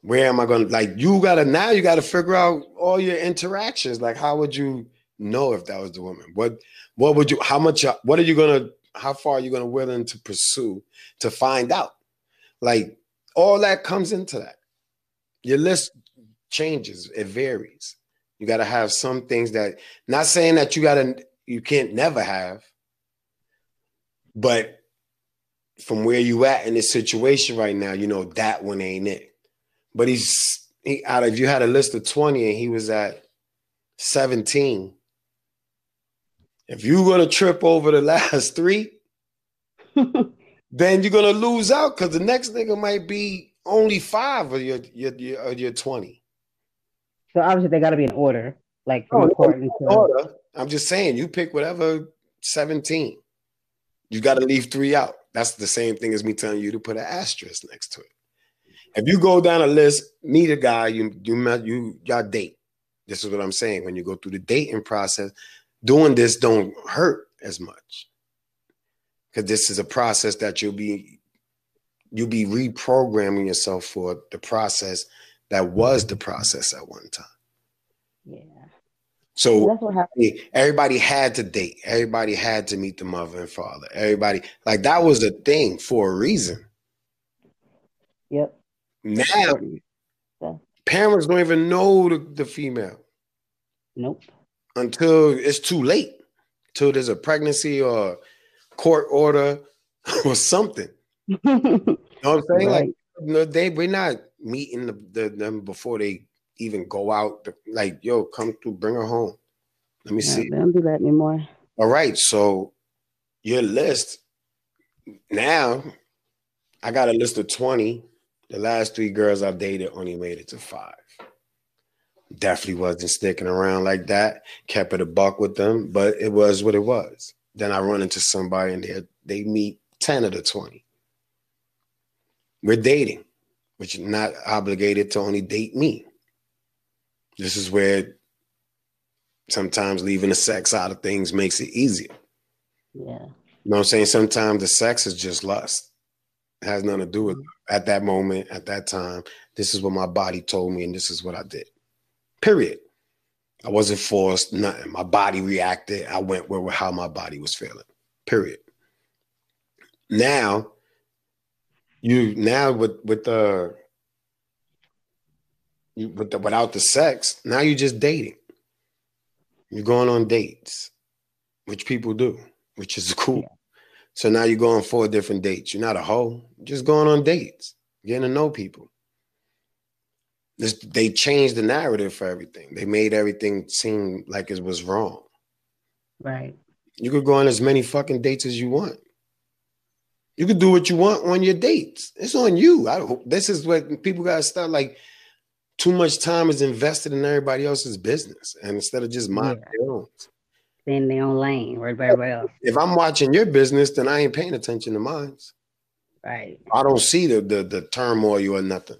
Where am I going to like you got to now you got to figure out all your interactions like how would you know if that was the woman? What what would you how much what are you going to how far are you going to willing to pursue to find out? Like all that comes into that. Your list changes, it varies. You got to have some things that not saying that you got to you can't never have, but from where you at in this situation right now, you know that one ain't it. But he's he out of you had a list of 20 and he was at 17 If you're gonna trip over the last three, then you're gonna lose out because the next nigga might be only five of your your your, of your twenty. So obviously they got to be in order, like from oh, to order. I'm just saying, you pick whatever seventeen. You got to leave three out. That's the same thing as me telling you to put an asterisk next to it. Mm-hmm. If you go down a list, meet a guy, you you met you y'all date. This is what I'm saying. When you go through the dating process, doing this don't hurt as much because this is a process that you'll be you'll be reprogramming yourself for the process that was the process at one time. Yeah. So everybody had to date. Everybody had to meet the mother and father. Everybody like that was a thing for a reason. Yep. Now yeah. parents don't even know the, the female. Nope. Until it's too late. Till there's a pregnancy or court order or something. you know what I'm saying? Right. Like no, they we're not meeting the, the, them before they even go out. Like, yo, come through, bring her home. Let me yeah, see. Don't do that anymore. All right, so your list now. I got a list of twenty. The last three girls I've dated only made it to five. Definitely wasn't sticking around like that. Kept it a buck with them, but it was what it was. Then I run into somebody and they they meet ten of the twenty. We're dating, which is not obligated to only date me. This is where sometimes leaving the sex out of things makes it easier. Yeah. You know what I'm saying? Sometimes the sex is just lust. It has nothing to do with mm-hmm. at that moment, at that time. This is what my body told me, and this is what I did. Period. I wasn't forced, nothing. My body reacted. I went where how my body was feeling. Period. Now, you now with with the you, without the sex, now you're just dating. You're going on dates, which people do, which is cool. So now you're going four different dates. You're not a hoe, you're just going on dates, getting to know people. This, they changed the narrative for everything. They made everything seem like it was wrong. Right. You could go on as many fucking dates as you want. You could do what you want on your dates. It's on you. I, don't, this is what people got to start like too much time is invested in everybody else's business, and instead of just minding yeah. their own, stay in their own lane, right by everybody else. If I'm watching your business, then I ain't paying attention to mine. Right. I don't see the the, the turmoil or nothing.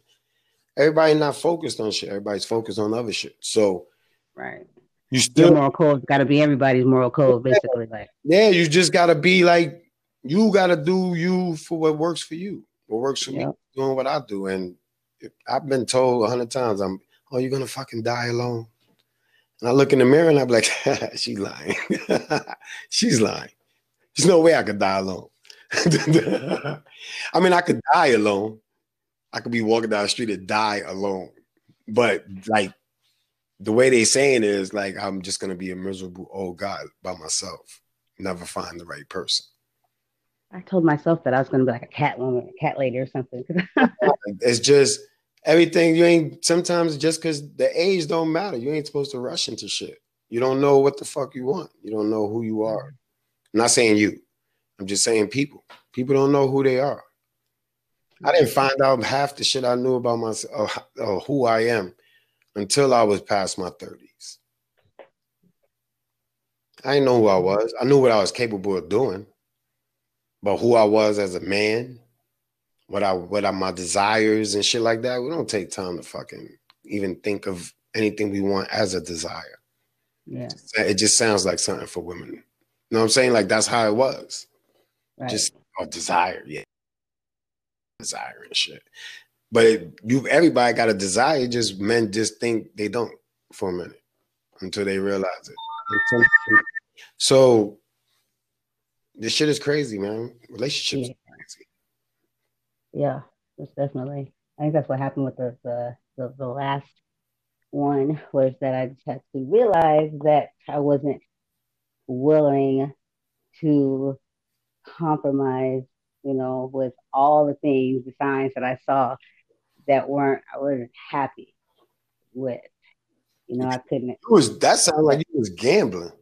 Everybody not focused on shit. Everybody's focused on other shit. So, right. You still Your moral code got to be everybody's moral code, basically. Like, yeah, you just got to be like you got to do you for what works for you. What works for yep. me, doing what I do, and I've been told a hundred times, I'm, oh, you're gonna fucking die alone. And I look in the mirror and I'm like, she's lying. she's lying. There's no way I could die alone. I mean, I could die alone. I could be walking down the street and die alone. But like the way they're saying is like I'm just gonna be a miserable old guy by myself, never find the right person. I told myself that I was gonna be like a cat woman, a cat lady or something. it's just everything you ain't sometimes just because the age don't matter. You ain't supposed to rush into shit. You don't know what the fuck you want. You don't know who you mm-hmm. are. I'm not saying you. I'm just saying people. People don't know who they are. I didn't find out half the shit i knew about myself or, or who i am until i was past my 30s i didn't know who i was. I knew what i was capable of doing. But who i was as a man what I what are my desires and shit like that. We don't take time to fucking even think of anything we want as a desire. Yeah. It just sounds like something for women. You know what I'm saying? Like that's how it was. Right. Just a desire, yeah. Desire and shit. But it, you everybody got a desire, just men just think they don't for a minute until they realize it. So this shit is crazy, man. Relationships yeah yeah, that's definitely. I think that's what happened with the the the, the last one was that I just had to realize that I wasn't willing to compromise, you know, with all the things, the signs that I saw that weren't I wasn't happy with. You know, I couldn't. It was that sounded like you was gambling.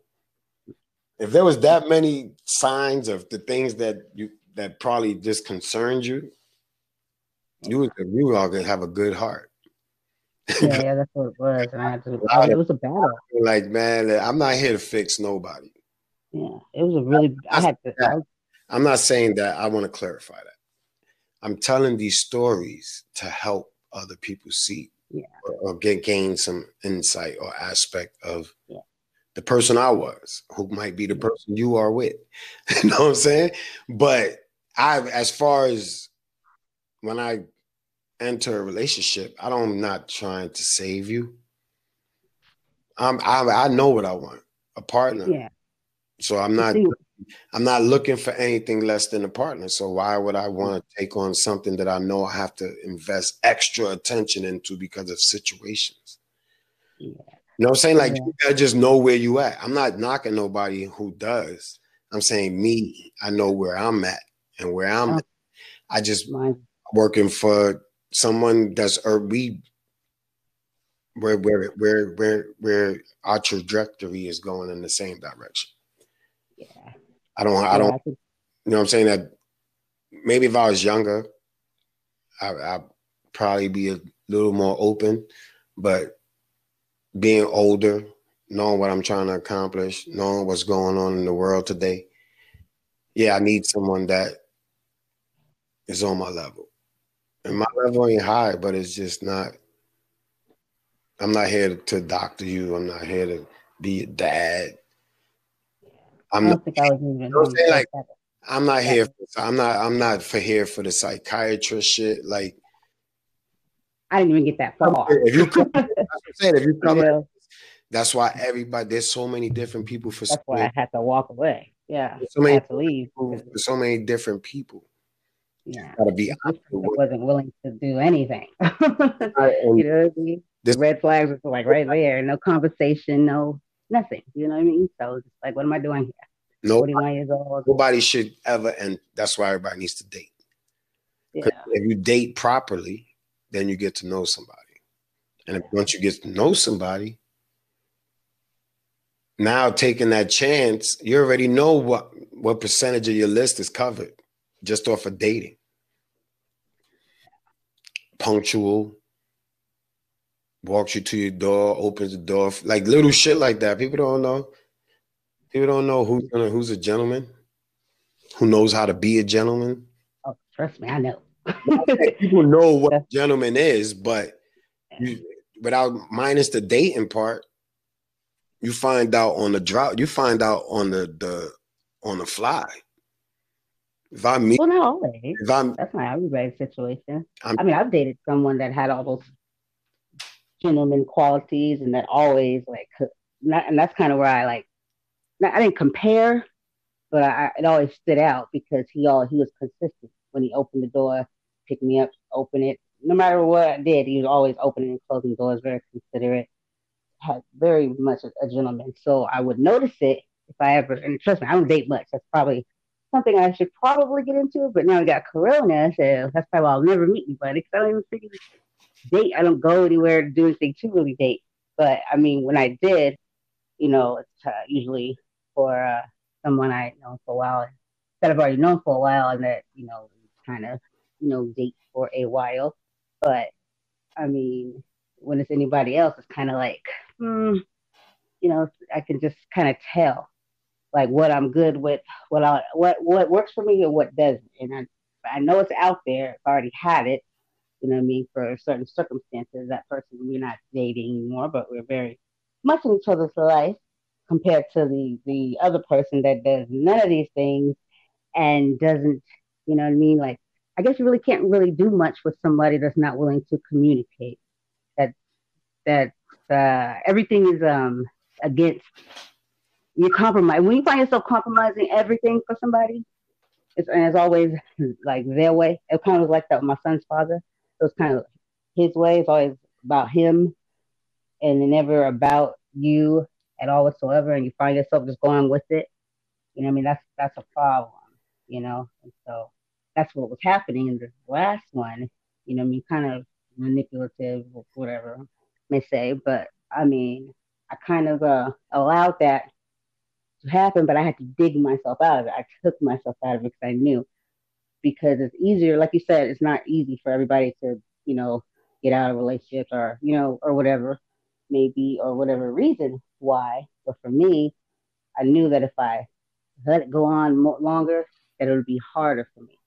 if there was that many signs of the things that you that probably just concerned you, you would you all gonna have a good heart. Yeah, yeah, that's what it was. And I had to, I, it was a battle. Like, man, I'm not here to fix nobody. Yeah, it was a really. I had to. I was, I'm not saying that. I want to clarify that. I'm telling these stories to help other people see yeah. or, or get gain some insight or aspect of yeah. the person I was, who might be the person you are with. you know what I'm saying? But I, as far as when I enter a relationship, I don't I'm not trying to save you. I'm I, I know what I want. A partner. Yeah. So I'm not I'm not looking for anything less than a partner. So why would I want to take on something that I know I have to invest extra attention into because of situations? Yeah. You know what I'm saying? Like Yeah. you gotta just know where you at. I'm not knocking nobody who does. I'm saying me, I know where I'm at and where I'm Oh. at. I just mine. Working for someone that's or we where where where where where our trajectory is going in the same direction. Yeah. I don't I don't you know what I'm saying that maybe if I was younger, I I'd probably be a little more open, but being older, knowing what I'm trying to accomplish, knowing what's going on in the world today, yeah, I need someone that is on my level. And my level ain't high, but it's just not. I'm not here to doctor you. I'm not here to be your dad. I I'm don't not, think I was even. know what I'm saying? Like- I'm not here. For, I'm not. I'm not for here for the psychiatrist shit. Like I didn't even get that far. if you come, that's what I'm saying. If you come, Yeah, that's why everybody. There's so many different people for so that's why many, I had to walk away. Yeah, so I had to leave. for so many different people. Yeah, Gotta be honest wasn't willing to do anything. I- you know what I mean? This- Red flags were like right there. No conversation. No nothing. You know what I mean? So it's like, what am I doing here? no, 41 years old. nobody should ever, and that's why everybody needs to date. Yeah. If you date properly, then you get to know somebody. And if, once you get to know somebody, now taking that chance, you already know what what percentage of your list is covered just off of dating. Punctual, walks you to your door, opens the door, like little shit like that. People don't know. People don't know who's gonna who's a gentleman, who knows how to be a gentleman. Oh, trust me, I know. people know what a gentleman is, but you, without minus the dating part, you find out on the drop. You find out on the the on the fly. If I meet, well, not always. if I'm, That's not everybody's situation. I'm- I mean, I've dated someone that had all those gentleman qualities and that always like, not, and that's kind of where I like, not, I didn't compare, but I, it always stood out because he all he was consistent when he opened the door, picked me up, open it. No matter what I did, he was always opening and closing doors, very considerate, had very much a, a gentleman. So I would notice it if I ever, and trust me, I don't date much. That's probably something I should probably get into, but now I got Corona, so that's probably why I'll never meet anybody because I don't even freaking date. I don't go anywhere to do anything to really date. But I mean, when I did, you know, it's uh, usually for uh, someone I know for a while, that I've already known for a while, and that you know, kind of, you know, date for a while. But I mean, when it's anybody else, it's kind of like, hmm, you know, I can just kind of tell like what I'm good with, what I what what works for me and what doesn't. And I I know it's out there. I've already had it. You know what I mean? For certain circumstances, that person we're not dating anymore, but we're very much in each other's life compared to the the other person that does none of these things and doesn't, you know what I mean? Like I guess you really can't really do much with somebody that's not willing to communicate. That that uh, everything is um against you compromise. When you find yourself compromising everything for somebody it's and it's always like their way. It kind of was like that with my son's father. It was kind of his way. It's always about him and never about you at all whatsoever and you find yourself just going with it. You know i mean? That's that's a problem you know? And so that's what was happening in the last one. You know i mean? Kind of manipulative whatever may say but i mean i kind of uh allowed that to happen, but I had to dig myself out of it. I took myself out of it because I knew because it's easier, like you said, it's not easy for everybody to, you know, get out of relationships or, you know, or whatever, maybe, or whatever reason why. But for me, I knew that if I let it go on more, longer, that it would be harder for me.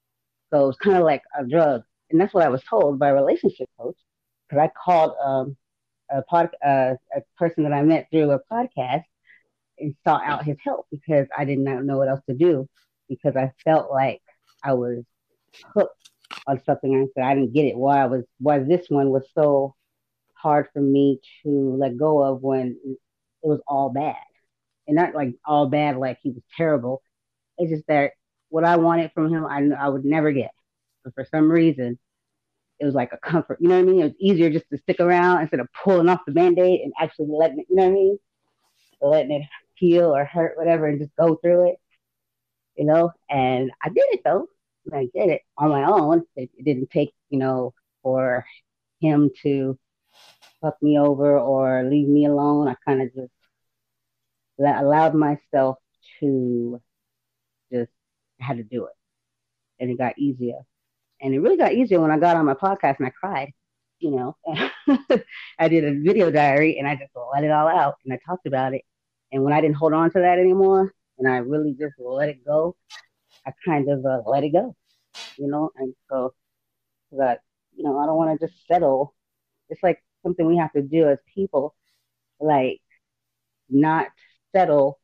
So it's kind of like a drug. And that's what I was told by a relationship coach. Because I called um, a, pod, uh, a person that I met through a podcast and sought out his help because I did not know what else to do because I felt like I was hooked on something and said I didn't get it. Why I was why this one was so hard for me to let go of when it was all bad. And not like all bad like he was terrible. It's just that what I wanted from him I I would never get. But for some reason it was like a comfort. You know what I mean? It was easier just to stick around instead of pulling off the band-aid and actually letting it, you know what I mean? Letting it heal or hurt, whatever, and just go through it. You know, and I did it though. I did it on my own. It, it didn't take, you know, for him to fuck me over or leave me alone. I kind of just allowed myself to just had to do it, and it got easier. And it really got easier when I got on my podcast and I cried. You know, I did a video diary and I just let it all out and I talked about it. And when I didn't hold on to that anymore and I really just let it go, I kind of uh, let it go, you know. And so that you know, I don't want to just settle. It's like something we have to do as people, like not settle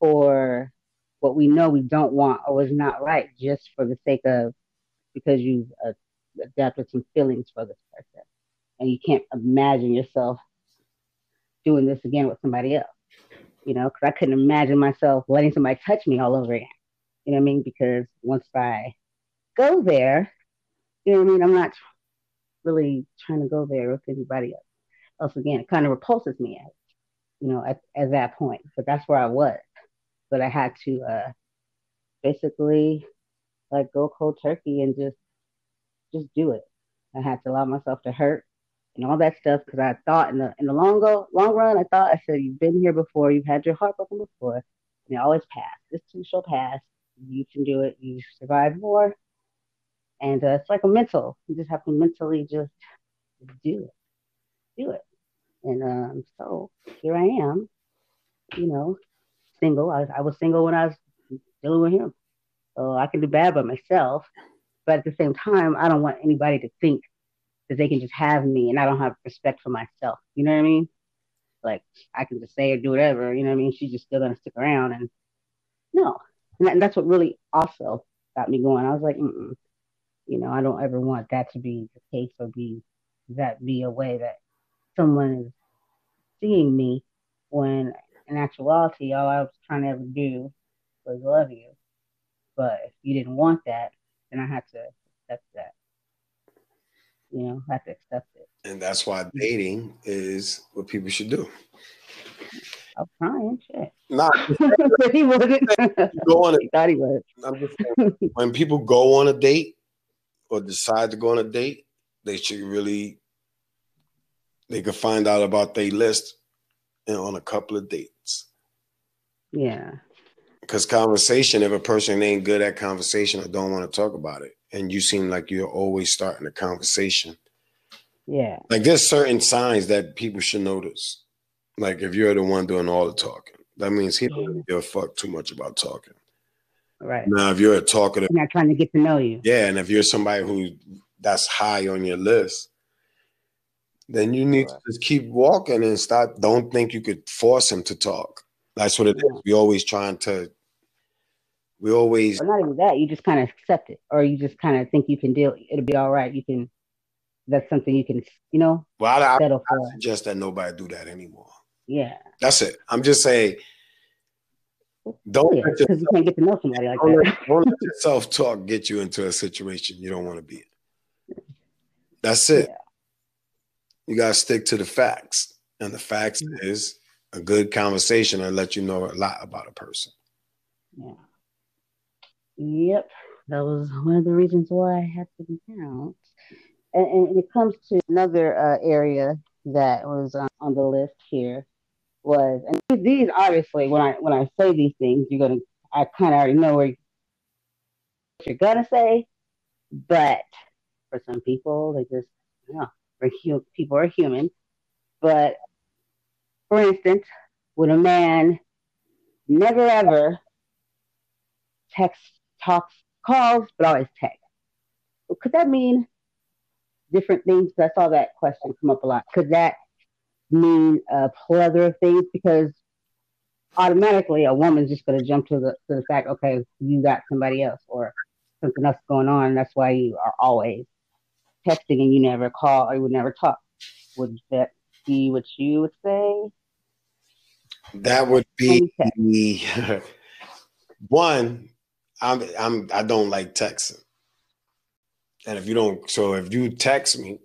for what we know we don't want or is not right just for the sake of because you've uh, adapted some feelings for this person and you can't imagine yourself doing this again with somebody else you know because i couldn't imagine myself letting somebody touch me all over again. You know what i mean? Because once i go there you know what i mean? I'm not really trying to go there with anybody else, else again it kind of repulses me at you know at, at that point. But that's where i was. But i had to uh basically like go cold turkey and just just do it. I had to allow myself to hurt and all that stuff because I thought in the in the long go long run, I thought I said you've been here before, you've had your heart broken before, and it always pass. This too shall pass. You can do it. You survive more, and uh, it's like a mental. You just have to mentally just do it, do it. And um, so here I am, you know, single. I, I was single when I was dealing with him. So I can do bad by myself. But at the same time, I don't want anybody to think that they can just have me and I don't have respect for myself. You know what I mean? Like I can just say or do whatever. You know what I mean? She's just still gonna stick around, and no, and, that, and that's what really also got me going. I was like, Mm-mm. you know, I don't ever want that to be the case or be that be a way that someone is seeing me when in actuality all I was trying to ever do was love you. But if you didn't want that, then I had to accept that. You know, have to accept it. And that's why dating is what people should do. I'm trying, shit. Nah, he wasn't. go on a, he thought he was. I'm just saying, when people go on a date or decide to go on a date, they should really they could find out about their list and on a couple of dates. Yeah. Because conversation, if a person ain't good at conversation or don't want to talk about it, and you seem like you're always starting a conversation. Yeah. Like there's certain signs that people should notice. Like if you're the one doing all the talking, that means he don't give a fuck too much about talking. Right. Now, if you're a talkative, not trying to get to know you. Yeah, and if you're somebody who that's high on your list, then you need right. to just keep walking and stop. Don't think you could force him to talk. That's what it yeah. is. We always trying to we always or not even that. You just kind of accept it, or you just kind of think you can deal. It'll be all right. You can. That's something you can, you know. Well, I, settle I, I suggest that nobody do that anymore. Yeah. That's it. I'm just saying. Don't because yeah, you can't get to know somebody like don't that. Let, don't let your self talk get you into a situation you don't want to be in. That's it. Yeah. You gotta stick to the facts, and the facts mm-hmm. is a good conversation and let you know a lot about a person. Yeah. Yep, that was one of the reasons why I had to out. And, and it comes to another uh, area that was on, on the list here was, and these obviously when I when I say these things, you're gonna I kind of already know where what you're gonna say, but for some people, they just you know, people are human. But for instance, when a man never ever texts, talks, calls, but always text, could that mean different things? I saw that question come up a lot. Could that mean a plethora of things? Because automatically a woman's just going to jump to the to the fact, okay, you got somebody else or something else going on. That's why you are always texting and you never call or you would never talk. Would that be what you would say? That would be one. I'm I'm I don't like texting. And if you don't, so if you text me,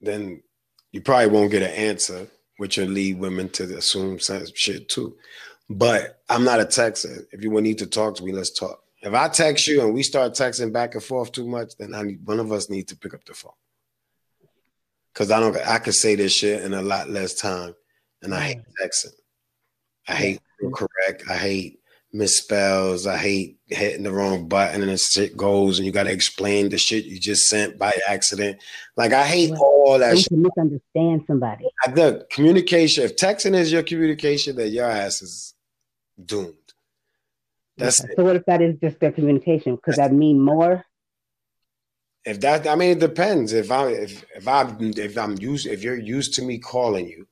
then you probably won't get an answer, which will lead women to assume some shit too. But I'm not a texter. If you need to talk to me, let's talk. If I text you and we start texting back and forth too much, then I need, one of us needs to pick up the phone. Cause I don't I could say this shit in a lot less time. And I hate texting. I hate correct. I hate misspells. I hate hitting the wrong button and the shit goes and you gotta explain the shit you just sent by accident. Like I hate all that. You can misunderstand somebody. The communication. If texting is your communication, then your ass is doomed. That's okay. so. What if that is just their communication? Could that mean more? If that, I mean, it depends. If I, if if I, if I'm used, if you're used to me calling you,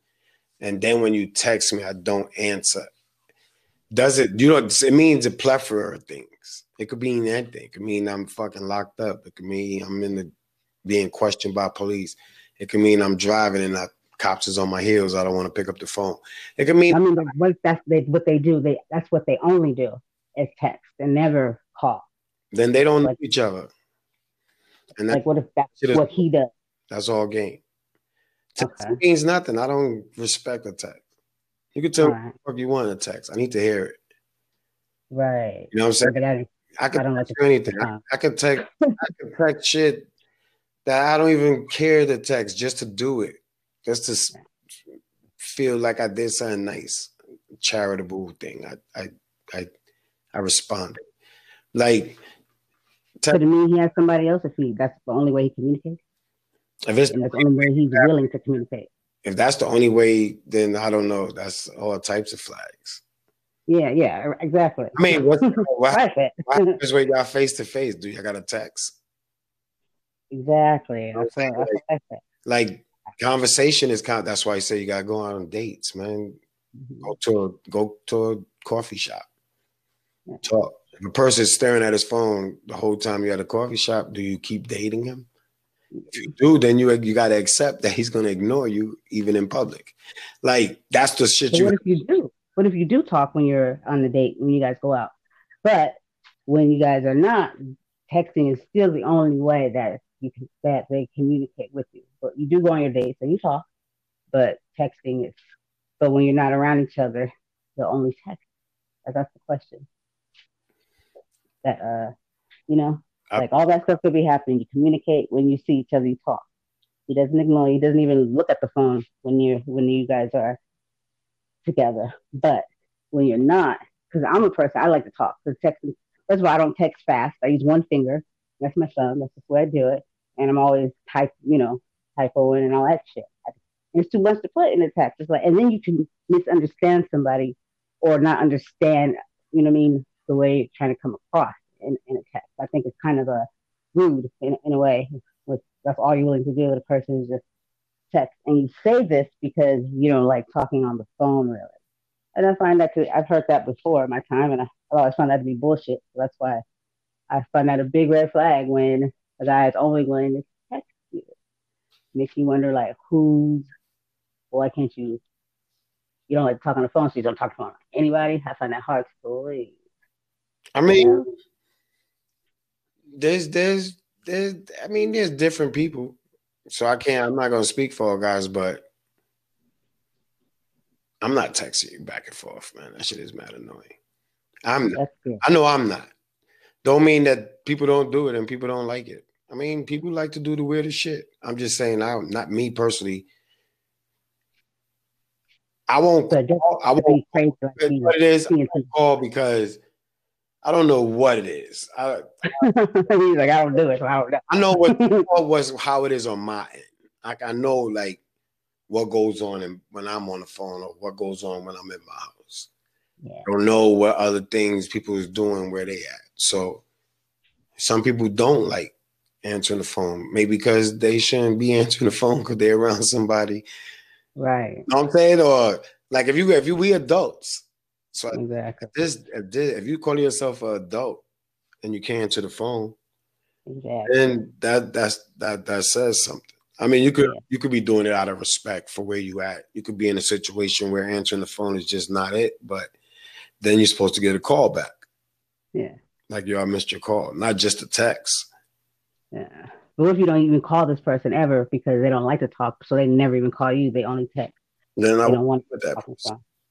and then when you text me, I don't answer does it? You know, it means a plethora of things. It could mean anything. It could mean I'm fucking locked up. It could mean I'm in the being questioned by police. It could mean I'm driving and the cops is on my heels. I don't want to pick up the phone. It could mean. I mean, what that's they, what they do. They that's what they only do is text and never call. Then they don't like, know each other. And like, what if that's what he does? That's all game. Text okay. means nothing. I don't respect a text. You can tell right. me what you want in text. I need to hear it. Right. You know what I'm saying? I, I can I don't text anything. I, I, can text. I can text shit that I don't even care to text just to do it, just to feel like I did something nice, charitable thing. I I I, I responded. Like. Te- me, he has somebody else. If he that's the only way he communicates. If it's and that's the only way he's willing to communicate if that's the only way, then I don't know. That's all types of flags. Yeah, yeah, exactly. I mean, what's why, why this way y'all face to face? Do you got a text? Exactly. That's what, that's like, what like conversation is kind. Of, that's why I say you gotta go on dates, man. Mm-hmm. Go to a go to a coffee shop. Yeah. Talk. If a person's staring at his phone the whole time you're at a coffee shop, do you keep dating him? If you do, then you you got to accept that he's going to ignore you even in public. Like that's the shit. you what if you do? What if you do talk when you're on the date when you guys go out? But when you guys are not, texting is still the only way that you can that they communicate with you. But you do go on your dates and you talk, but texting is. But when you're not around each other, they'll only text. That's the question. That uh, you know, like all that stuff could be happening. You communicate when you see each other, you talk. He doesn't ignore. He doesn't even look at the phone when you when you guys are together. But when you're not, because I'm a person, I like to talk. So texting. First of all, I don't text fast. I use one finger. That's my thumb. That's the way I do it. And I'm always type, you know, typoing and all that shit. It's too much to put in a text. It's like, and then you can misunderstand somebody or not understand, you know what I mean, the way you're trying to come across in, in a text. I think it's kind of a rude in, in a way. With that's all you're willing to do. with a person is just text, and you say this because you don't like talking on the phone, really. And I find that to, I've heard that before in my time, and I, I always found that to be bullshit. So that's why I find that a big red flag when a guy is only willing to text you. Makes you wonder, like, who's, why can't you, you don't like talk on the phone, so you don't talk to anybody? I find that hard to believe. I mean, you know? There's there's there's I mean there's different people. So I can't I'm not gonna speak for all guys, but I'm not texting you back and forth, man. That shit is mad annoying. I'm not. I know I'm not. Don't mean that people don't do it and people don't like it. I mean, people like to do the weirdest shit. I'm just saying, I'm not me personally. I won't call. I won't call it is. I won't call because I don't know what it is. I He's like, I don't do it. So I don't know. I know what what was how it is on my end. Like I know like what goes on and when I'm on the phone or what goes on when I'm in my house. Yeah. I don't know what other things people is doing where they at. So some people don't like answering the phone, maybe because they shouldn't be answering the phone because they're around somebody. Right. You know what I'm saying? Or like if you if you we adults. So Exactly. if this if this if you call yourself an adult and you can't answer the phone, Exactly. then that that's that that says something. I mean, you could Yeah. you could be doing it out of respect for where you at. You could be in a situation where answering the phone is just not it, but then you're supposed to get a call back. Yeah. Like yo, I missed your call, not just a text. Yeah. But what if you don't even call this person ever because they don't like to talk, so they never even call you? They only text. Then I don't want to that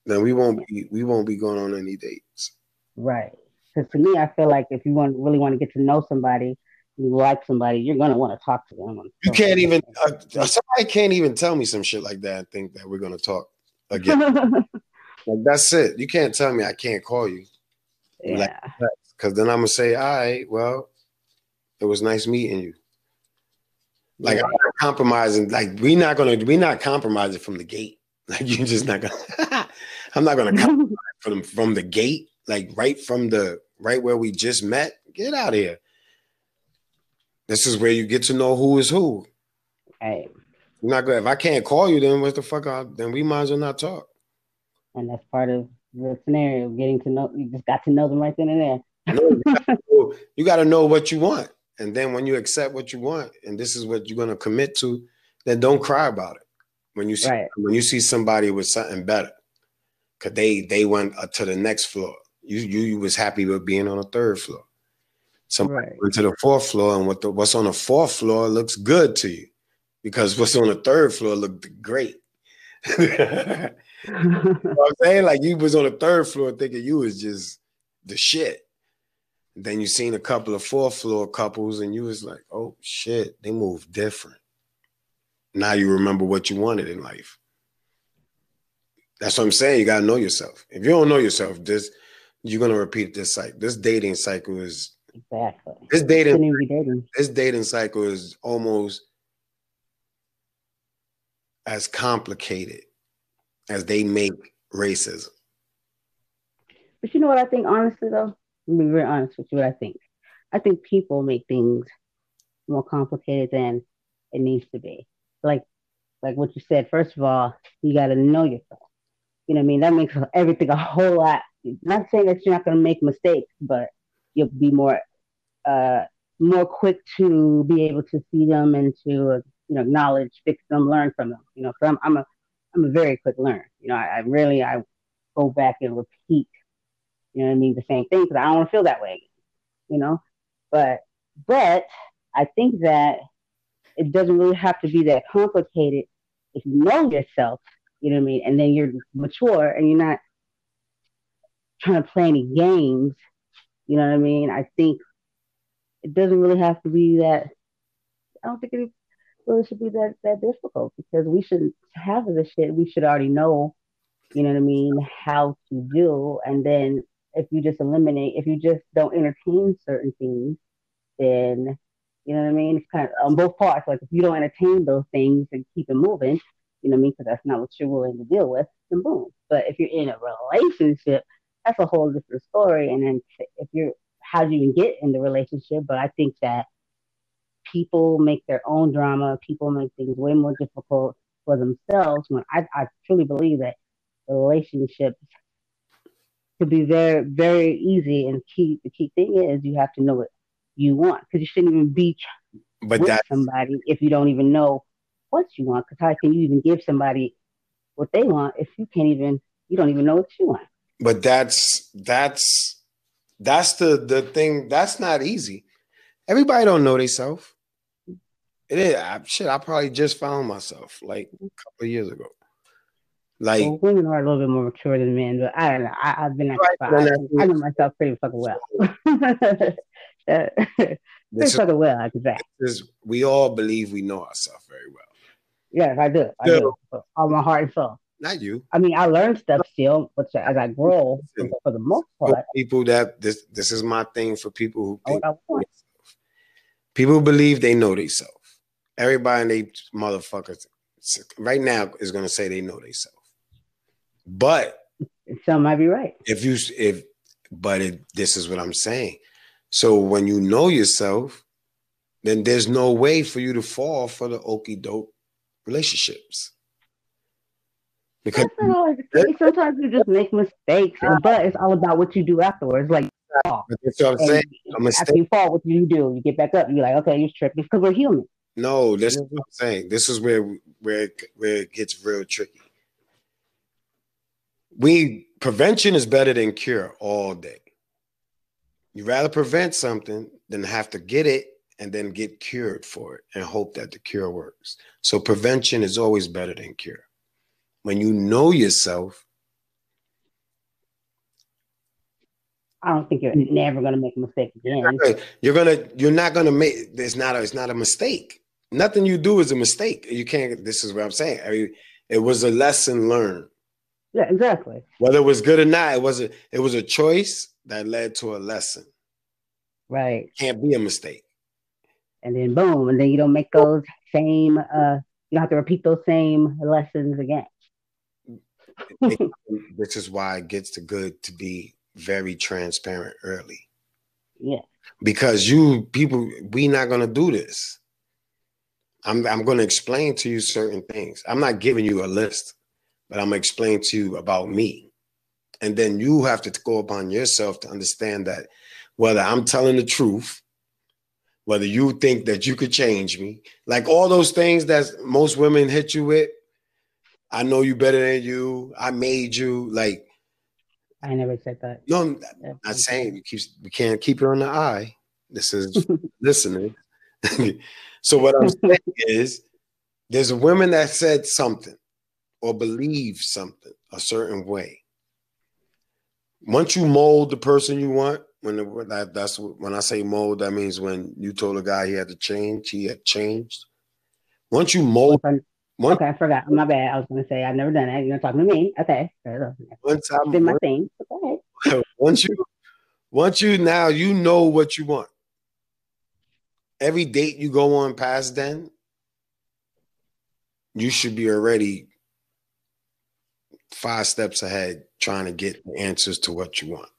talk. and person. stuff. Then we won't be we won't be going on any dates. Right. Because to me, I feel like if you want really want to get to know somebody, you like somebody, you're gonna want to talk to them. You can't even uh, somebody can't even tell me some shit like that and think that we're gonna talk again. like that's it. You can't tell me I can't call you. yeah. Cause then I'm gonna say, all right, well, it was nice meeting you. Like Yeah. I'm not compromising. Like we're not gonna we're not compromising from the gate. Like you're just not gonna. I'm not gonna come from from the gate. Like right from the right where we just met. Get out of here. This is where you get to know who is who. Right. You're not good. If I can't call you, then what the fuck? I, then we might as well not talk. And that's part of the scenario, getting to know you just got to know them right then and there. No, you gotta know- you got to know what you want, and then when you accept what you want, and this is what you're gonna commit to, then don't cry about it. When you see Right. when you see somebody with something better, cause they they went uh, to the next floor. You you, you was happy with being on the third floor. Somebody Right. went to the fourth floor, and what the, what's on the fourth floor looks good to you, because what's on the third floor looked great. you know I'm saying? Like you was on the third floor thinking you was just the shit. Then you seen a couple of fourth floor couples and you was like, oh shit, they move different. Now you remember what you wanted in life. That's what I'm saying. You gotta know yourself. If you don't know yourself, this you're gonna repeat this cycle. This dating cycle is exactly. this dating Shouldn't even be dating. this dating cycle is almost as complicated as they make racism. But you know what I think, honestly, though? Let me be very honest with you. What I think, I think people make things more complicated than it needs to be. Like, like what you said. First of all, you got to know yourself. You know what I mean? That makes everything a whole lot. Not saying that you're not going to make mistakes, but you'll be more, uh, more quick to be able to see them and to you know acknowledge, fix them, learn from them. You know, so I'm, I'm a, I'm a very quick learner. You know, I, I really I go back and repeat you know what I mean, the same thing because I don't want to feel that way you know. But but I think that it doesn't really have to be that complicated if you know yourself, you know what I mean, and then you're mature and you're not trying to play any games, you know what I mean. I think it doesn't really have to be that. I don't think it really should be that that difficult because we shouldn't have this shit. We should already know, you know what I mean, how to do, and then if you just eliminate, if you just don't entertain certain things, then you know what I mean. It's kind of on both parts. Like if you don't entertain those things and keep it moving, you know what I mean, because that's not what you're willing to deal with, then boom. But if you're in a relationship, that's a whole different story. And then if you're, how do you even get in the relationship? But I think that people make their own drama. People make things way more difficult for themselves. When I, I truly believe that relationships could be very, very easy. And key, the key thing is you have to know what you want because you shouldn't even be But with that somebody if you don't even know what you want. Because how can you even give somebody what they want if you can't even, you don't even know what you want? but that's that's that's the the thing that's not easy everybody don't know themselves it is I, shit i probably just found myself like a couple of years ago like Well, women are a little bit more mature than men, but I don't know. I, I've been at Right, spot. I know myself pretty fucking well. Pretty fucking well, I is- we all believe we know ourselves very well Yes, I do. I do. All my heart and soul. not you. I mean, I learn stuff still, but as I grow, for, for the most part, people that this this is my thing for people who oh, think people believe they know themselves. Everybody in they motherfuckers right now is gonna say they know themselves. But some might be right. if you if but it, this is what I'm saying. So when you know yourself, then there's no way for you to fall for the okey doke relationships. Because always. Sometimes you just make mistakes, but it's all about what you do afterwards. Like, fall. that's what I'm And saying. A after you fall, what do you do? You get back up. You're like, okay, you're tripping because we're human. No, this is what I'm saying. This is where where it, where it gets real tricky. We prevention is better than cure all day. You rather prevent something than have to get it and then get cured for it and hope that the cure works. So prevention is always better than cure. When you know yourself, I don't think you're never gonna make a mistake again. you're gonna you're not gonna make it's not a it's not a mistake. Nothing you do is a mistake. You can't. This is what I'm saying. I mean, it was a lesson learned. Yeah, exactly. whether it was good or not, it was a it was a choice that led to a lesson. Right. Can't be a mistake. And then boom, and then you don't make those same. uh You don't have to repeat those same lessons again. Which is why it gets to good to be very transparent early. Yeah. Because you people, we not gonna do this. I'm I'm gonna explain to you certain things. I'm not giving you a list, but I'm gonna explain to you about me. And then you have to go upon yourself to understand that whether I'm telling the truth, whether you think that you could change me, like all those things that most women hit you with. I know you better than you. I made you. Like, I never said that. no, I'm not saying you keep we can't keep it on the eye. This is listening. so what I'm saying is there's a woman that said something or believe something a certain way. Once you mold the person you want, when the, that, that's when I say mold, that means when you told a guy he had to change, he had changed. Once you mold, once, Okay, I forgot. My bad. I was gonna say I've never done that. You're not talking to me. Okay. once I'm, Did my thing. Okay. once you once you now you know what you want every date you go on past then you should be already five steps ahead trying to get the answers to what you want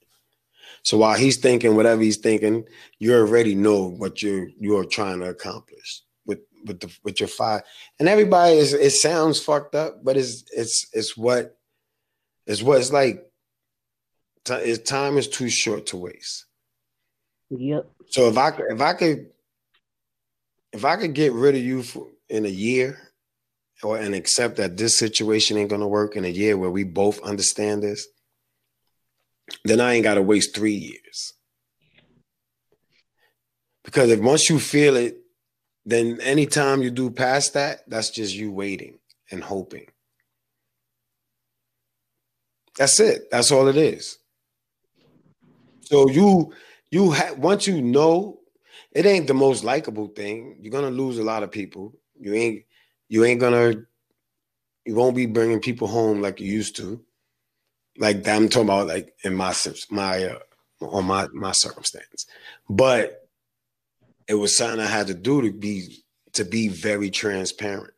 so while he's thinking whatever he's thinking you already know what you're you're trying to accomplish with with the with your five and everybody is it sounds fucked up but it's it's it's what it's what it's like is time is too short to waste. Yep. So if I could, if I could, if I could get rid of you for, in a year, or and accept that this situation ain't gonna work in a year where we both understand this, then I ain't gotta waste three years. Because if once you feel it, then anytime you do past that, that's just you waiting and hoping. That's it. That's all it is. So you you ha- once you know it ain't the most likable thing. You're gonna lose a lot of people. You ain't you ain't gonna you won't be bringing people home like you used to. Like I'm talking about like in my my uh, on my my circumstance, but it was something I had to do to be to be very transparent.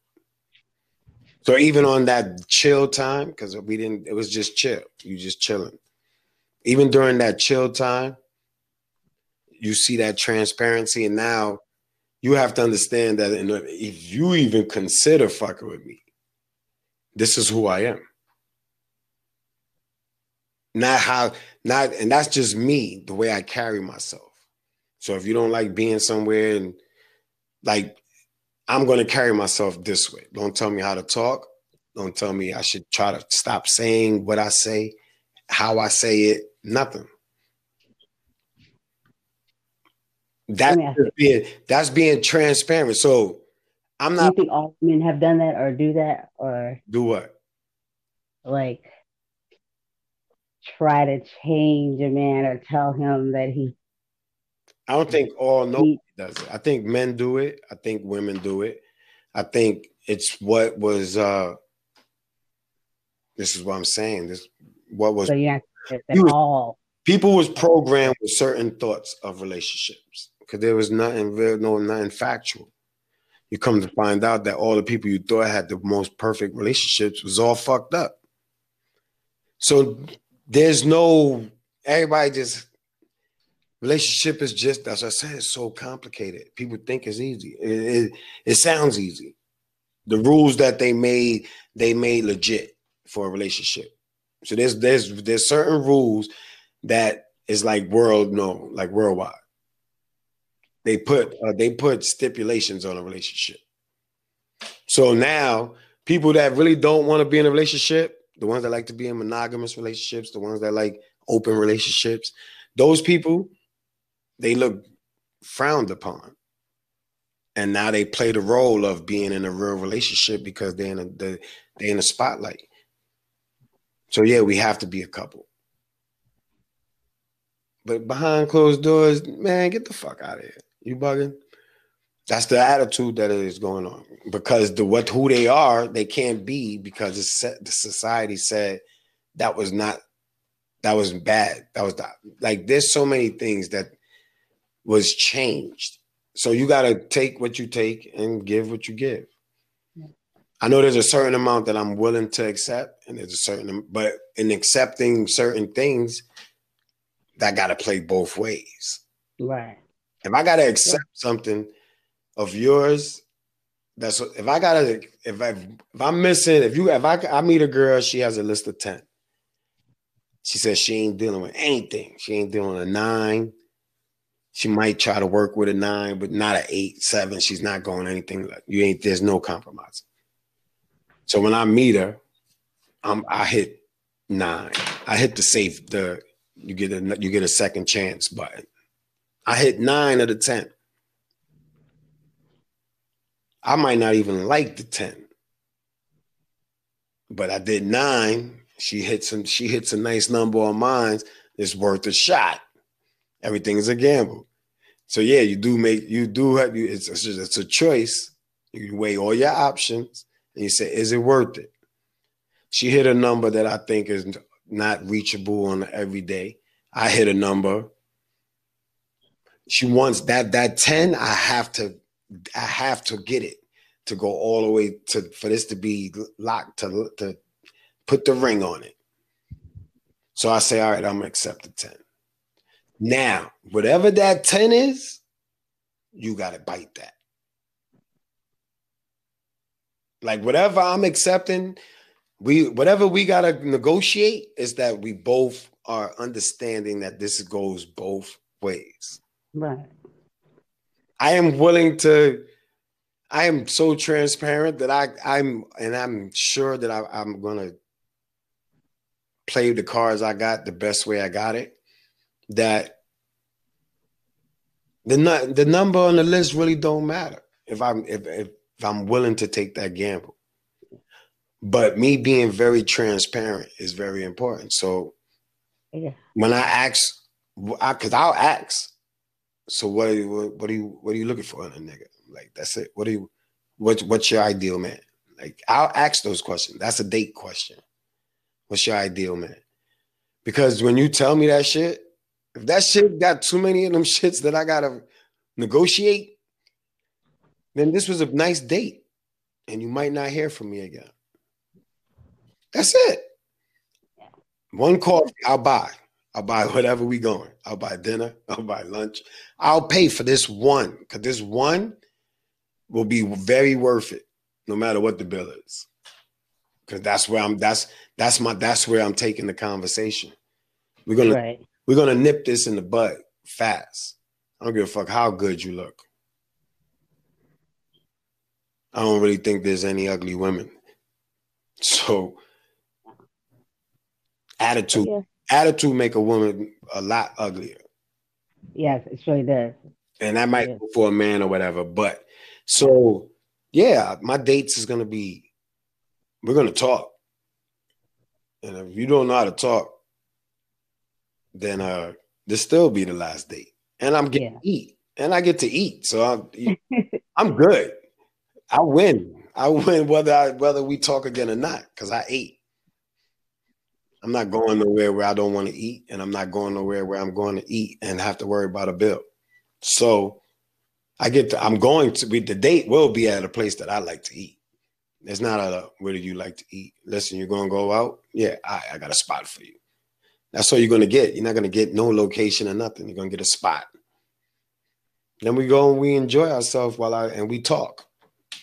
So even on that chill time, because we didn't, it was just chill. You just chilling. Even during that chill time, you see that transparency, and now you have to understand that if you even consider fucking with me, this is who I am. Not how, not, and that's just me, the way I carry myself. So if you don't like being somewhere and like, I'm going to carry myself this way. Don't tell me how to talk. Don't tell me I should try to stop saying what I say, how I say it, nothing. That's Let me ask just being that's being transparent. So I'm Do you not think all men have done that or do that or do what? like try to change a man or tell him that he I don't think all nobody he does it. I think men do it. I think women do it. I think it's what was uh This is what I'm saying. This what was So yeah, was- all people was programmed with certain thoughts of relationships because there was nothing real, no nothing factual. You come to find out that all the people you thought had the most perfect relationships was all fucked up. So there's no everybody just relationship is just as I said, it's so complicated. People think it's easy. It, it, it sounds easy. The rules that they made, they made legit for a relationship. So there's there's there's certain rules that is like world no like worldwide. They put uh, they put stipulations on a relationship. So now people that really don't want to be in a relationship, the ones that like to be in monogamous relationships, the ones that like open relationships, those people they look frowned upon. And now they play the role of being in a real relationship because they're in a the, they're in the spotlight. So yeah, we have to be a couple. But behind closed doors, man, get the fuck out of here. You bugging? That's the attitude that is going on because the what who they are, they can't be because it's set, the society said that was not that was bad. That was not, like there's so many things that was changed. So you got to take what you take and give what you give. I know there's a certain amount that I'm willing to accept, and there's a certain, but in accepting certain things, that got to play both ways. right. If I got to accept something of yours, that's if I got to, if I, if I'm missing, if you, if I, I meet a girl, she has a list of 10. She says she ain't dealing with anything. She ain't dealing with a nine. She might try to work with a nine, but not an eight, seven. She's not going anything like you ain't, there's no compromise. So when I meet her, I'm, I hit nine. I hit the safe, the, you get a, you get a second chance button. I hit nine of the 10. I might not even like the 10. But I did nine. She hits some, she hits a nice number on mine. It's worth a shot. Everything is a gamble. So yeah, you do make you do have you it's, it's, it's a choice. You weigh all your options and you say, is it worth it? She hit a number that I think is not reachable on every day. I hit a number. She wants that that 10. I have to, I have to get it to go all the way to for this to be locked to to put the ring on it. So I say, all right, I'm gonna accept the 10. Now, whatever that 10 is, you gotta bite that. Like whatever I'm accepting, we whatever we gotta negotiate is that we both are understanding that this goes both ways. Right. I am willing to. I am so transparent that I I'm and I'm sure that I, I'm gonna play the cards I got the best way I got it. That the nu- the number on the list really don't matter if I'm if, if if I'm willing to take that gamble. But me being very transparent is very important. So Yeah. when I ask, because I'll ask. So what? Are you, what, what are you? What are you looking for in a nigga? Like that's it. What are you? What? What's your ideal man? Like I'll ask those questions. That's a date question. What's your ideal man? Because when you tell me that shit, if that shit got too many of them shits that I gotta negotiate, then this was a nice date, and you might not hear from me again. That's it. One coffee, I'll buy. I'll buy whatever we going. I'll buy dinner. I'll buy lunch. I'll pay for this one because this one will be very worth it, no matter what the bill is. Because that's where I'm. That's that's my. That's where I'm taking the conversation. We're gonna Right. we're gonna nip this in the bud fast. I don't give a fuck how good you look. I don't really think there's any ugly women. So attitude Yeah. Attitude make a woman a lot uglier. Yes, it surely does. And that might go for a man or whatever. But so yeah, my dates is gonna be we're gonna talk. And if you don't know how to talk, then uh this still be the last date. And I'm getting Yeah. eat. And I get to eat. So I'm I'm good. I win. I win whether I whether we talk again or not, because I ate. I'm not going nowhere where I don't want to eat, and I'm not going nowhere where I'm going to eat and have to worry about a bill. So I get to, I'm going to be the date will be at a place that I like to eat. It's not a where do you like to eat? Listen, you're gonna go out? Yeah, I, I got a spot for you. That's all you're gonna get. You're not gonna get no location or nothing. You're gonna get a spot. Then we go and we enjoy ourselves while I and we talk.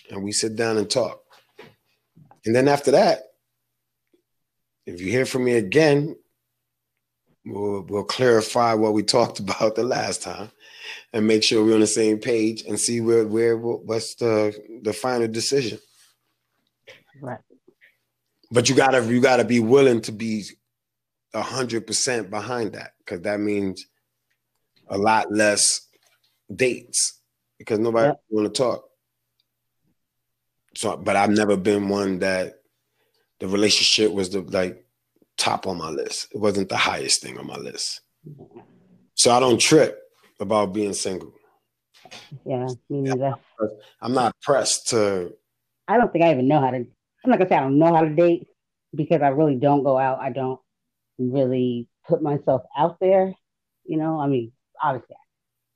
And we sit down and talk. And then after that, if you hear from me again, we'll, we'll clarify what we talked about the last time and make sure we're on the same page and see where where what's the the final decision. Right. But you gotta you gotta be willing to be a hundred percent behind that because that means a lot less dates because nobody yep. want to talk. So, but I've never been one that the relationship was the like top on my list. It wasn't the highest thing on my list. So I don't trip about being single. Yeah, me neither. I'm not pressed to. I don't think I even know how to. I'm not gonna say I don't know how to date because I really don't go out. I don't really put myself out there. You know, I mean, obviously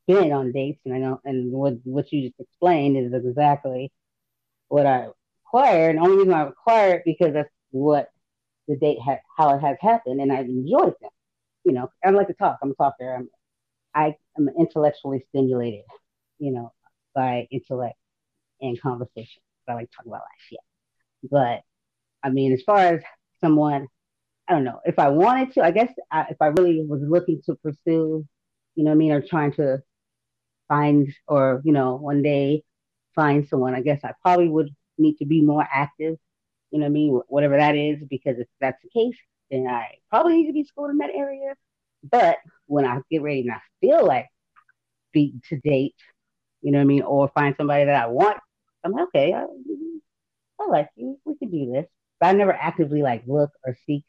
I've been on dates, and I know, and what what you just explained is exactly what I require. And the only reason I require it because that's what the date how it has happened, and I've enjoyed them. You know, I like to talk. I'm a talker. I'm, I am intellectually stimulated, you know, by intellect and conversation. I like to talk about life, yeah. But I mean, as far as someone, I don't know if I wanted to. I guess I, if I really was looking to pursue, you know, I mean, or trying to find, or you know, one day find someone, I guess I probably would need to be more active. You know, what I mean, whatever that is, because if that's the case, then I probably need to be schooled in that area. But when I get ready and I feel like be to date, you know what I mean, or find somebody that I want, I'm like, okay, I, I like you. We could do this. But I never actively like look or seek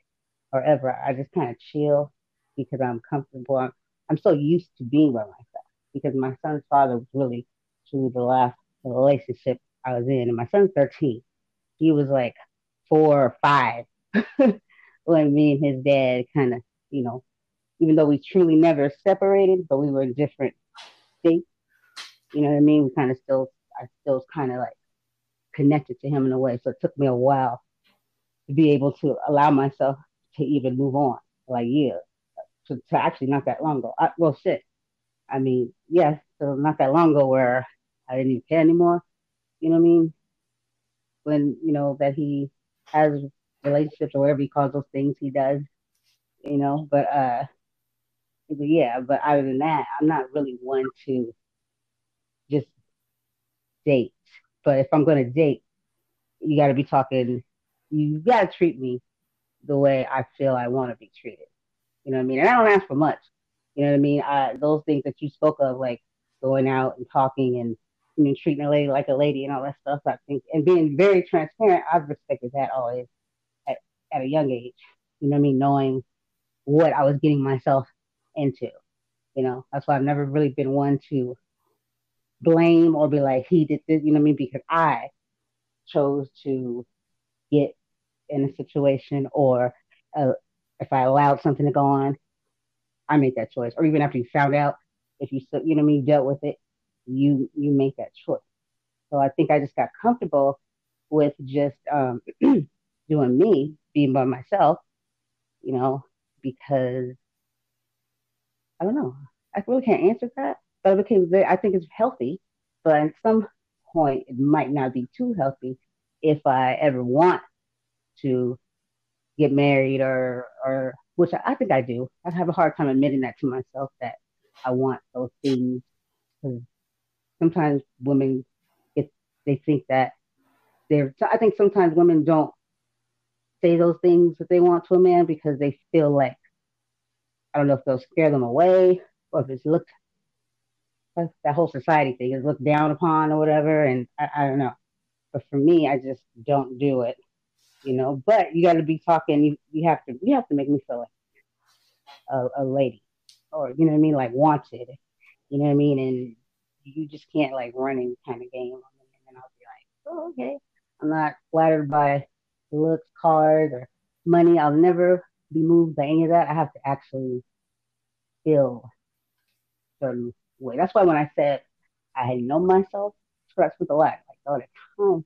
or ever. I just kind of chill because I'm comfortable. I'm, I'm so used to being by myself because my son's father was really truly the last relationship I was in. And my son's 13. He was like four or five when me and his dad kind of, you know, even though we truly never separated, but we were in different states. You know what I mean? We kind of still, I still kind of like connected to him in a way. So it took me a while to be able to allow myself to even move on. Like, yeah, to, to actually not that long ago. I, well, shit. I mean, yes, so not that long ago where I didn't even care anymore. You know what I mean? When, you know, that he has relationships or whatever he calls those things he does, you know, but, uh, yeah, but other than that, I'm not really one to just date. But if I'm to date, you got to be talking, you got to treat me the way I feel I want to be treated. You know what I mean? And I don't ask for much. You know what I mean? I, those things that you spoke of, like going out and talking and know, treating a lady like a lady and all that stuff, I think, and being very transparent, I've respected that always at, at a young age. You know I mean? Knowing what I was getting myself into. You know, that's why I've never really been one to blame or be like, he did this, you know I mean? Because I chose to get in a situation or uh, if I allowed something to go on, I made that choice. Or even after you found out, if you, still, you know I mean, dealt with it, you, you make that choice. So I think I just got comfortable with just um, doing me, being by myself, you know, because I don't know. I really can't answer that, but it became very, I think it's healthy, but at some point it might not be too healthy if I ever want to get married or or which I, I think I do. I have a hard time admitting that to myself that I want those things because sometimes women if they think that they're I think sometimes women don't say those things that they want to a man because they feel like I don't know if they'll scare them away or if it's looked that whole society thing is looked down upon or whatever. And I, I don't know. But for me, I just don't do it, you know. But you got to be talking. You, you have to you have to make me feel like a, a lady, or you know what I mean, like wanted. You know what I mean? And you just can't like run any kind of game on me. And then I'll be like, oh, okay. I'm not flattered by looks, cars, or money. I'll never be moved by any of that. I have to actually feel certain way. That's why when I said I had known myself, stress with a lot, like all the time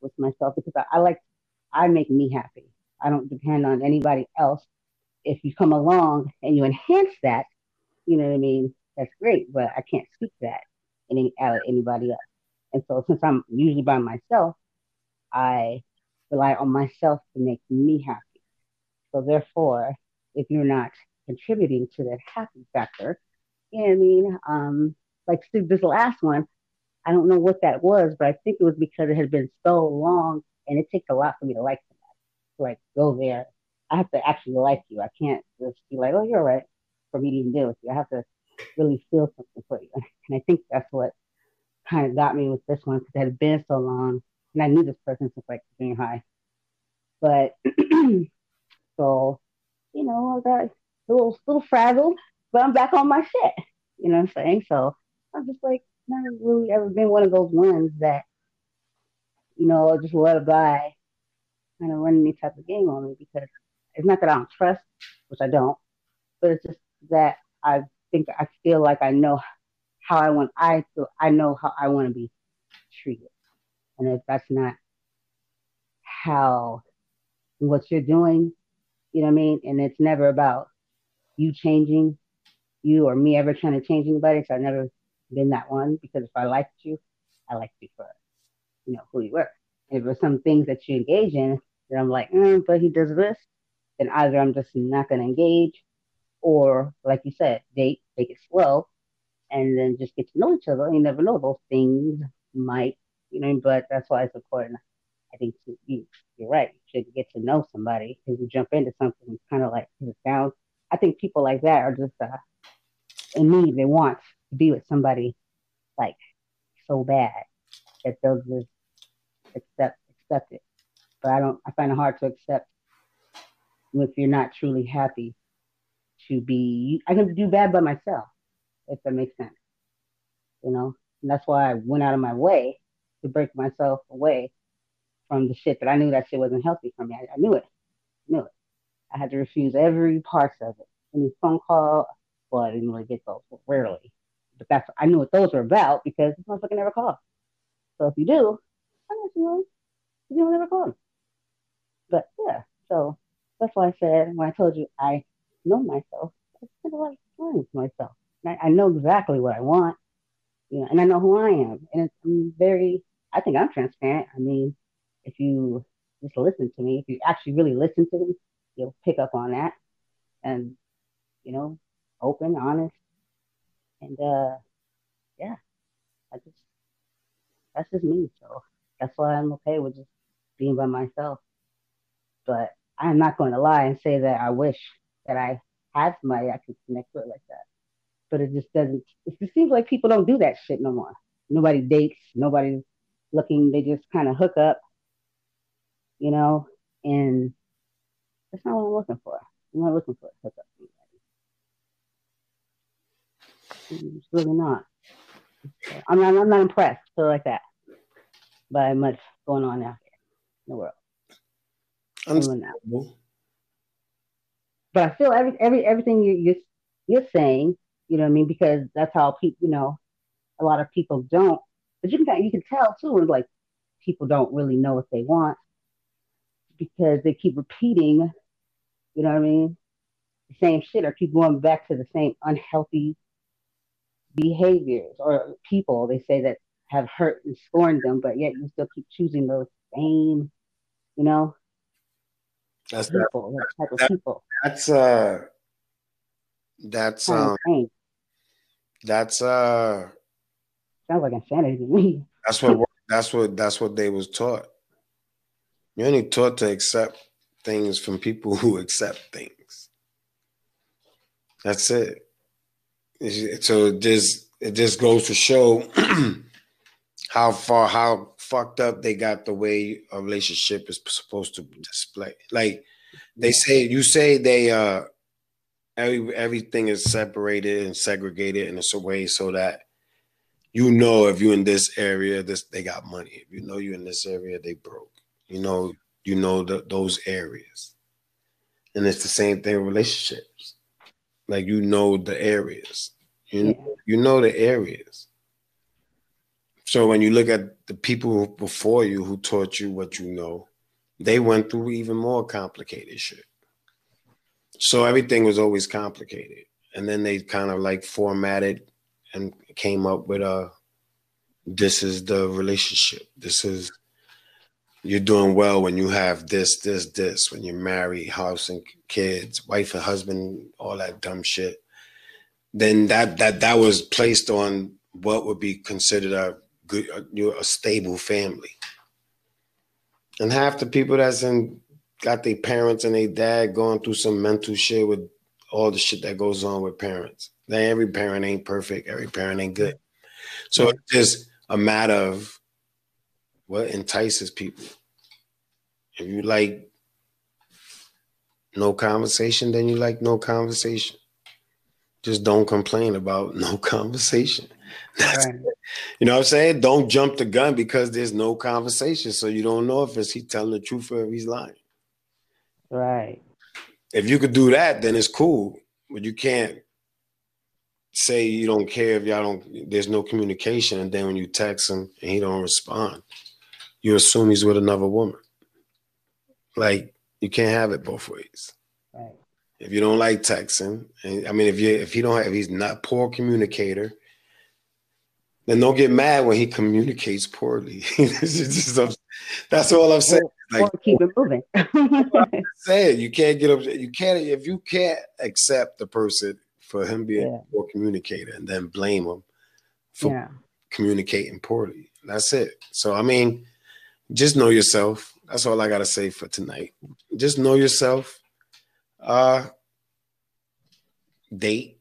with myself because I, I like I make me happy. I don't depend on anybody else. If you come along and you enhance that, you know what I mean, that's great, but I can't speak that any out of anybody else. And so since I'm usually by myself, I rely on myself to make me happy. So therefore, if you're not contributing to that happy factor, you know what I mean? Um, like this last one, I don't know what that was, but I think it was because it had been so long and it takes a lot for me to like somebody. To like go there. I have to actually like you. I can't just be like, oh, you're right for me to even deal with you. I have to really feel something for you. And I think that's what kind of got me with this one because it had been so long. And I knew this person since like junior high. But so, you know, I got a little, little frazzled, but I'm back on my shit. You know what I'm saying? So I'm just like, never really ever been one of those ones that, you know, just let it by kind of run any type of game on me because it's not that I don't trust, which I don't, but it's just that I think I feel like I know how I want I feel I know how I want to be treated. And if that's not how what you're doing, you know what I mean? And it's never about you changing you or me ever trying to change anybody. So I've never been that one because if I liked you, I liked you for, you know, who you were. And If there's some things that you engage in that I'm like, mm, but he does this, then either I'm just not going to engage or, like you said, date, take it slow, and then just get to know each other. You never know, those things might, you know, but that's why it's important. I think you, you're right. You should get to know somebody because you jump into something, it's kind of like it sounds. I think people like that are just uh, in need. They want to be with somebody like so bad that they'll just accept accept it. But I don't. I find it hard to accept if you're not truly happy to be. I can do bad by myself if that makes sense. You know, and that's why I went out of my way to break myself away from the shit that I knew that shit wasn't healthy for me. I, I knew it. I knew it. I had to refuse every part of it. Any phone call, well, I didn't really get those rarely. But that's I knew what those were about because this motherfucker never called. So if you do, I guess you know, you don't never call. But yeah, so that's why I said when I told you I know myself, I spend a lot of time with myself. I, I, know exactly what I want, you know, and I know who I am. And I'm very, I think I'm transparent. I mean, if you just listen to me, if you actually really listen to me, you'll pick up on that. And, you know, open, honest. And uh yeah, I just that's just me. So that's why I'm okay with just being by myself. But I'm not going to lie and say that I wish that I have somebody I can connect with like that. But it just doesn't. It just seems like people don't do that shit no more. Nobody dates. Nobody's looking. They just kind of hook up, you know. And that's not what I'm looking for. I'm not looking for a hookup. It's really not. I'm not. I'm not impressed. So like that by much going on out here in the world. Understandable. But I feel every every everything you you you're saying, you know what I mean, because that's how people, you know, a lot of people don't. But you can you can tell too, and like people don't really know what they want because they keep repeating, you know what I mean, the same shit, or keep going back to the same unhealthy behaviors or people they say that have hurt and scorned them, but yet you still keep choosing those same, you know, that's people, that, that type of that, people. That's uh, that's um, that's uh, sounds like insanity to me. That's what that's what that's what they was taught. You're only taught to accept things from people who accept things. That's it. So it just it just goes to show how far how fucked up they got the way a relationship is supposed to display. Like they say, you say they uh every everything is separated and segregated in a way so that you know if you're in this area, this they got money. If you know you're in this area, they broke. You know, you know the, those areas. And it's the same thing with relationships. Like you know the areas. You, you know the areas. So when you look at the people before you who taught you what you know, they went through even more complicated shit. So everything was always complicated. And then they kind of like formatted and came up with a this is the relationship. This is you're doing well when you have this, this, this, when you're married, house and kids, wife and husband, all that dumb shit. Then that that that was placed on what would be considered a good, a, a stable family. And half the people that's in got their parents and their dad going through some mental shit with all the shit that goes on with parents. Now, every parent ain't perfect. Every parent ain't good. So it's just a matter of what entices people. If you like no conversation, then you like no conversation. Just don't complain about no conversation. That's Right. you know what I'm saying? Don't jump the gun because there's no conversation. So you don't know if it's he telling the truth or if he's lying. Right. If you could do that, then it's cool. But you can't say you don't care if y'all don't there's no communication and then when you text him and he don't respond, you assume he's with another woman. Like you can't have it both ways. Right. If you don't like texting, and I mean if you if he don't have, if he's not poor communicator, then don't get mad when he communicates poorly. Just- that's all I'm saying. Like keep it moving. saying you can't get up you can't if you can't accept the person for him being Yeah. a poor communicator and then blame him for yeah. communicating poorly. That's it. So I mean, just know yourself. That's all I gotta say for tonight. Just know yourself. Uh date.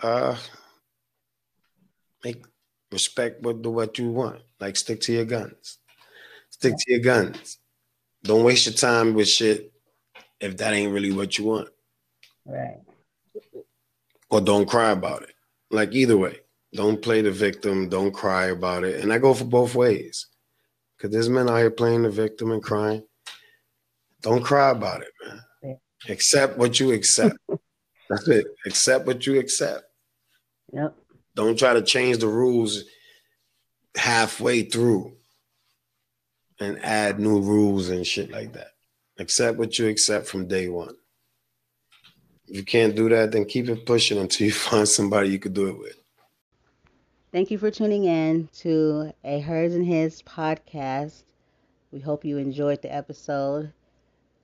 Uh make respect what what you want. Like stick to your guns. Stick to your guns. Don't waste your time with shit if that ain't really what you want. Right. Or don't cry about it. Like either way. Don't play the victim. Don't cry about it. And I go for both ways. Because there's men out here playing the victim and crying. Don't cry about it, man. Yeah. Accept what you accept. That's it. Accept what you accept. Yep. Don't try to change the rules halfway through and add new rules and shit like that. Accept what you accept from day one. If you can't do that, then keep it pushing until you find somebody you could do it with. Thank you for tuning in to a Hers and His podcast. We hope you enjoyed the episode.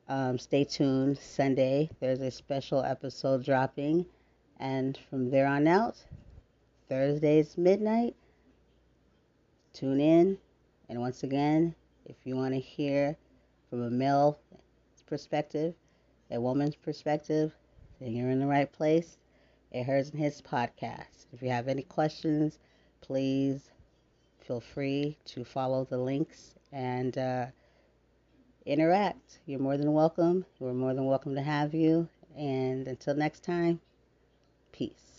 Um, stay tuned. Sunday, there's a special episode dropping. And from there on out, Thursdays midnight, tune in. And once again, if you want to hear from a male perspective, a woman's perspective, then you're in the right place. A Hers and His podcast. If you have any questions, please feel free to follow the links and uh, interact. You're more than welcome. We're more than welcome to have you. And until next time, peace.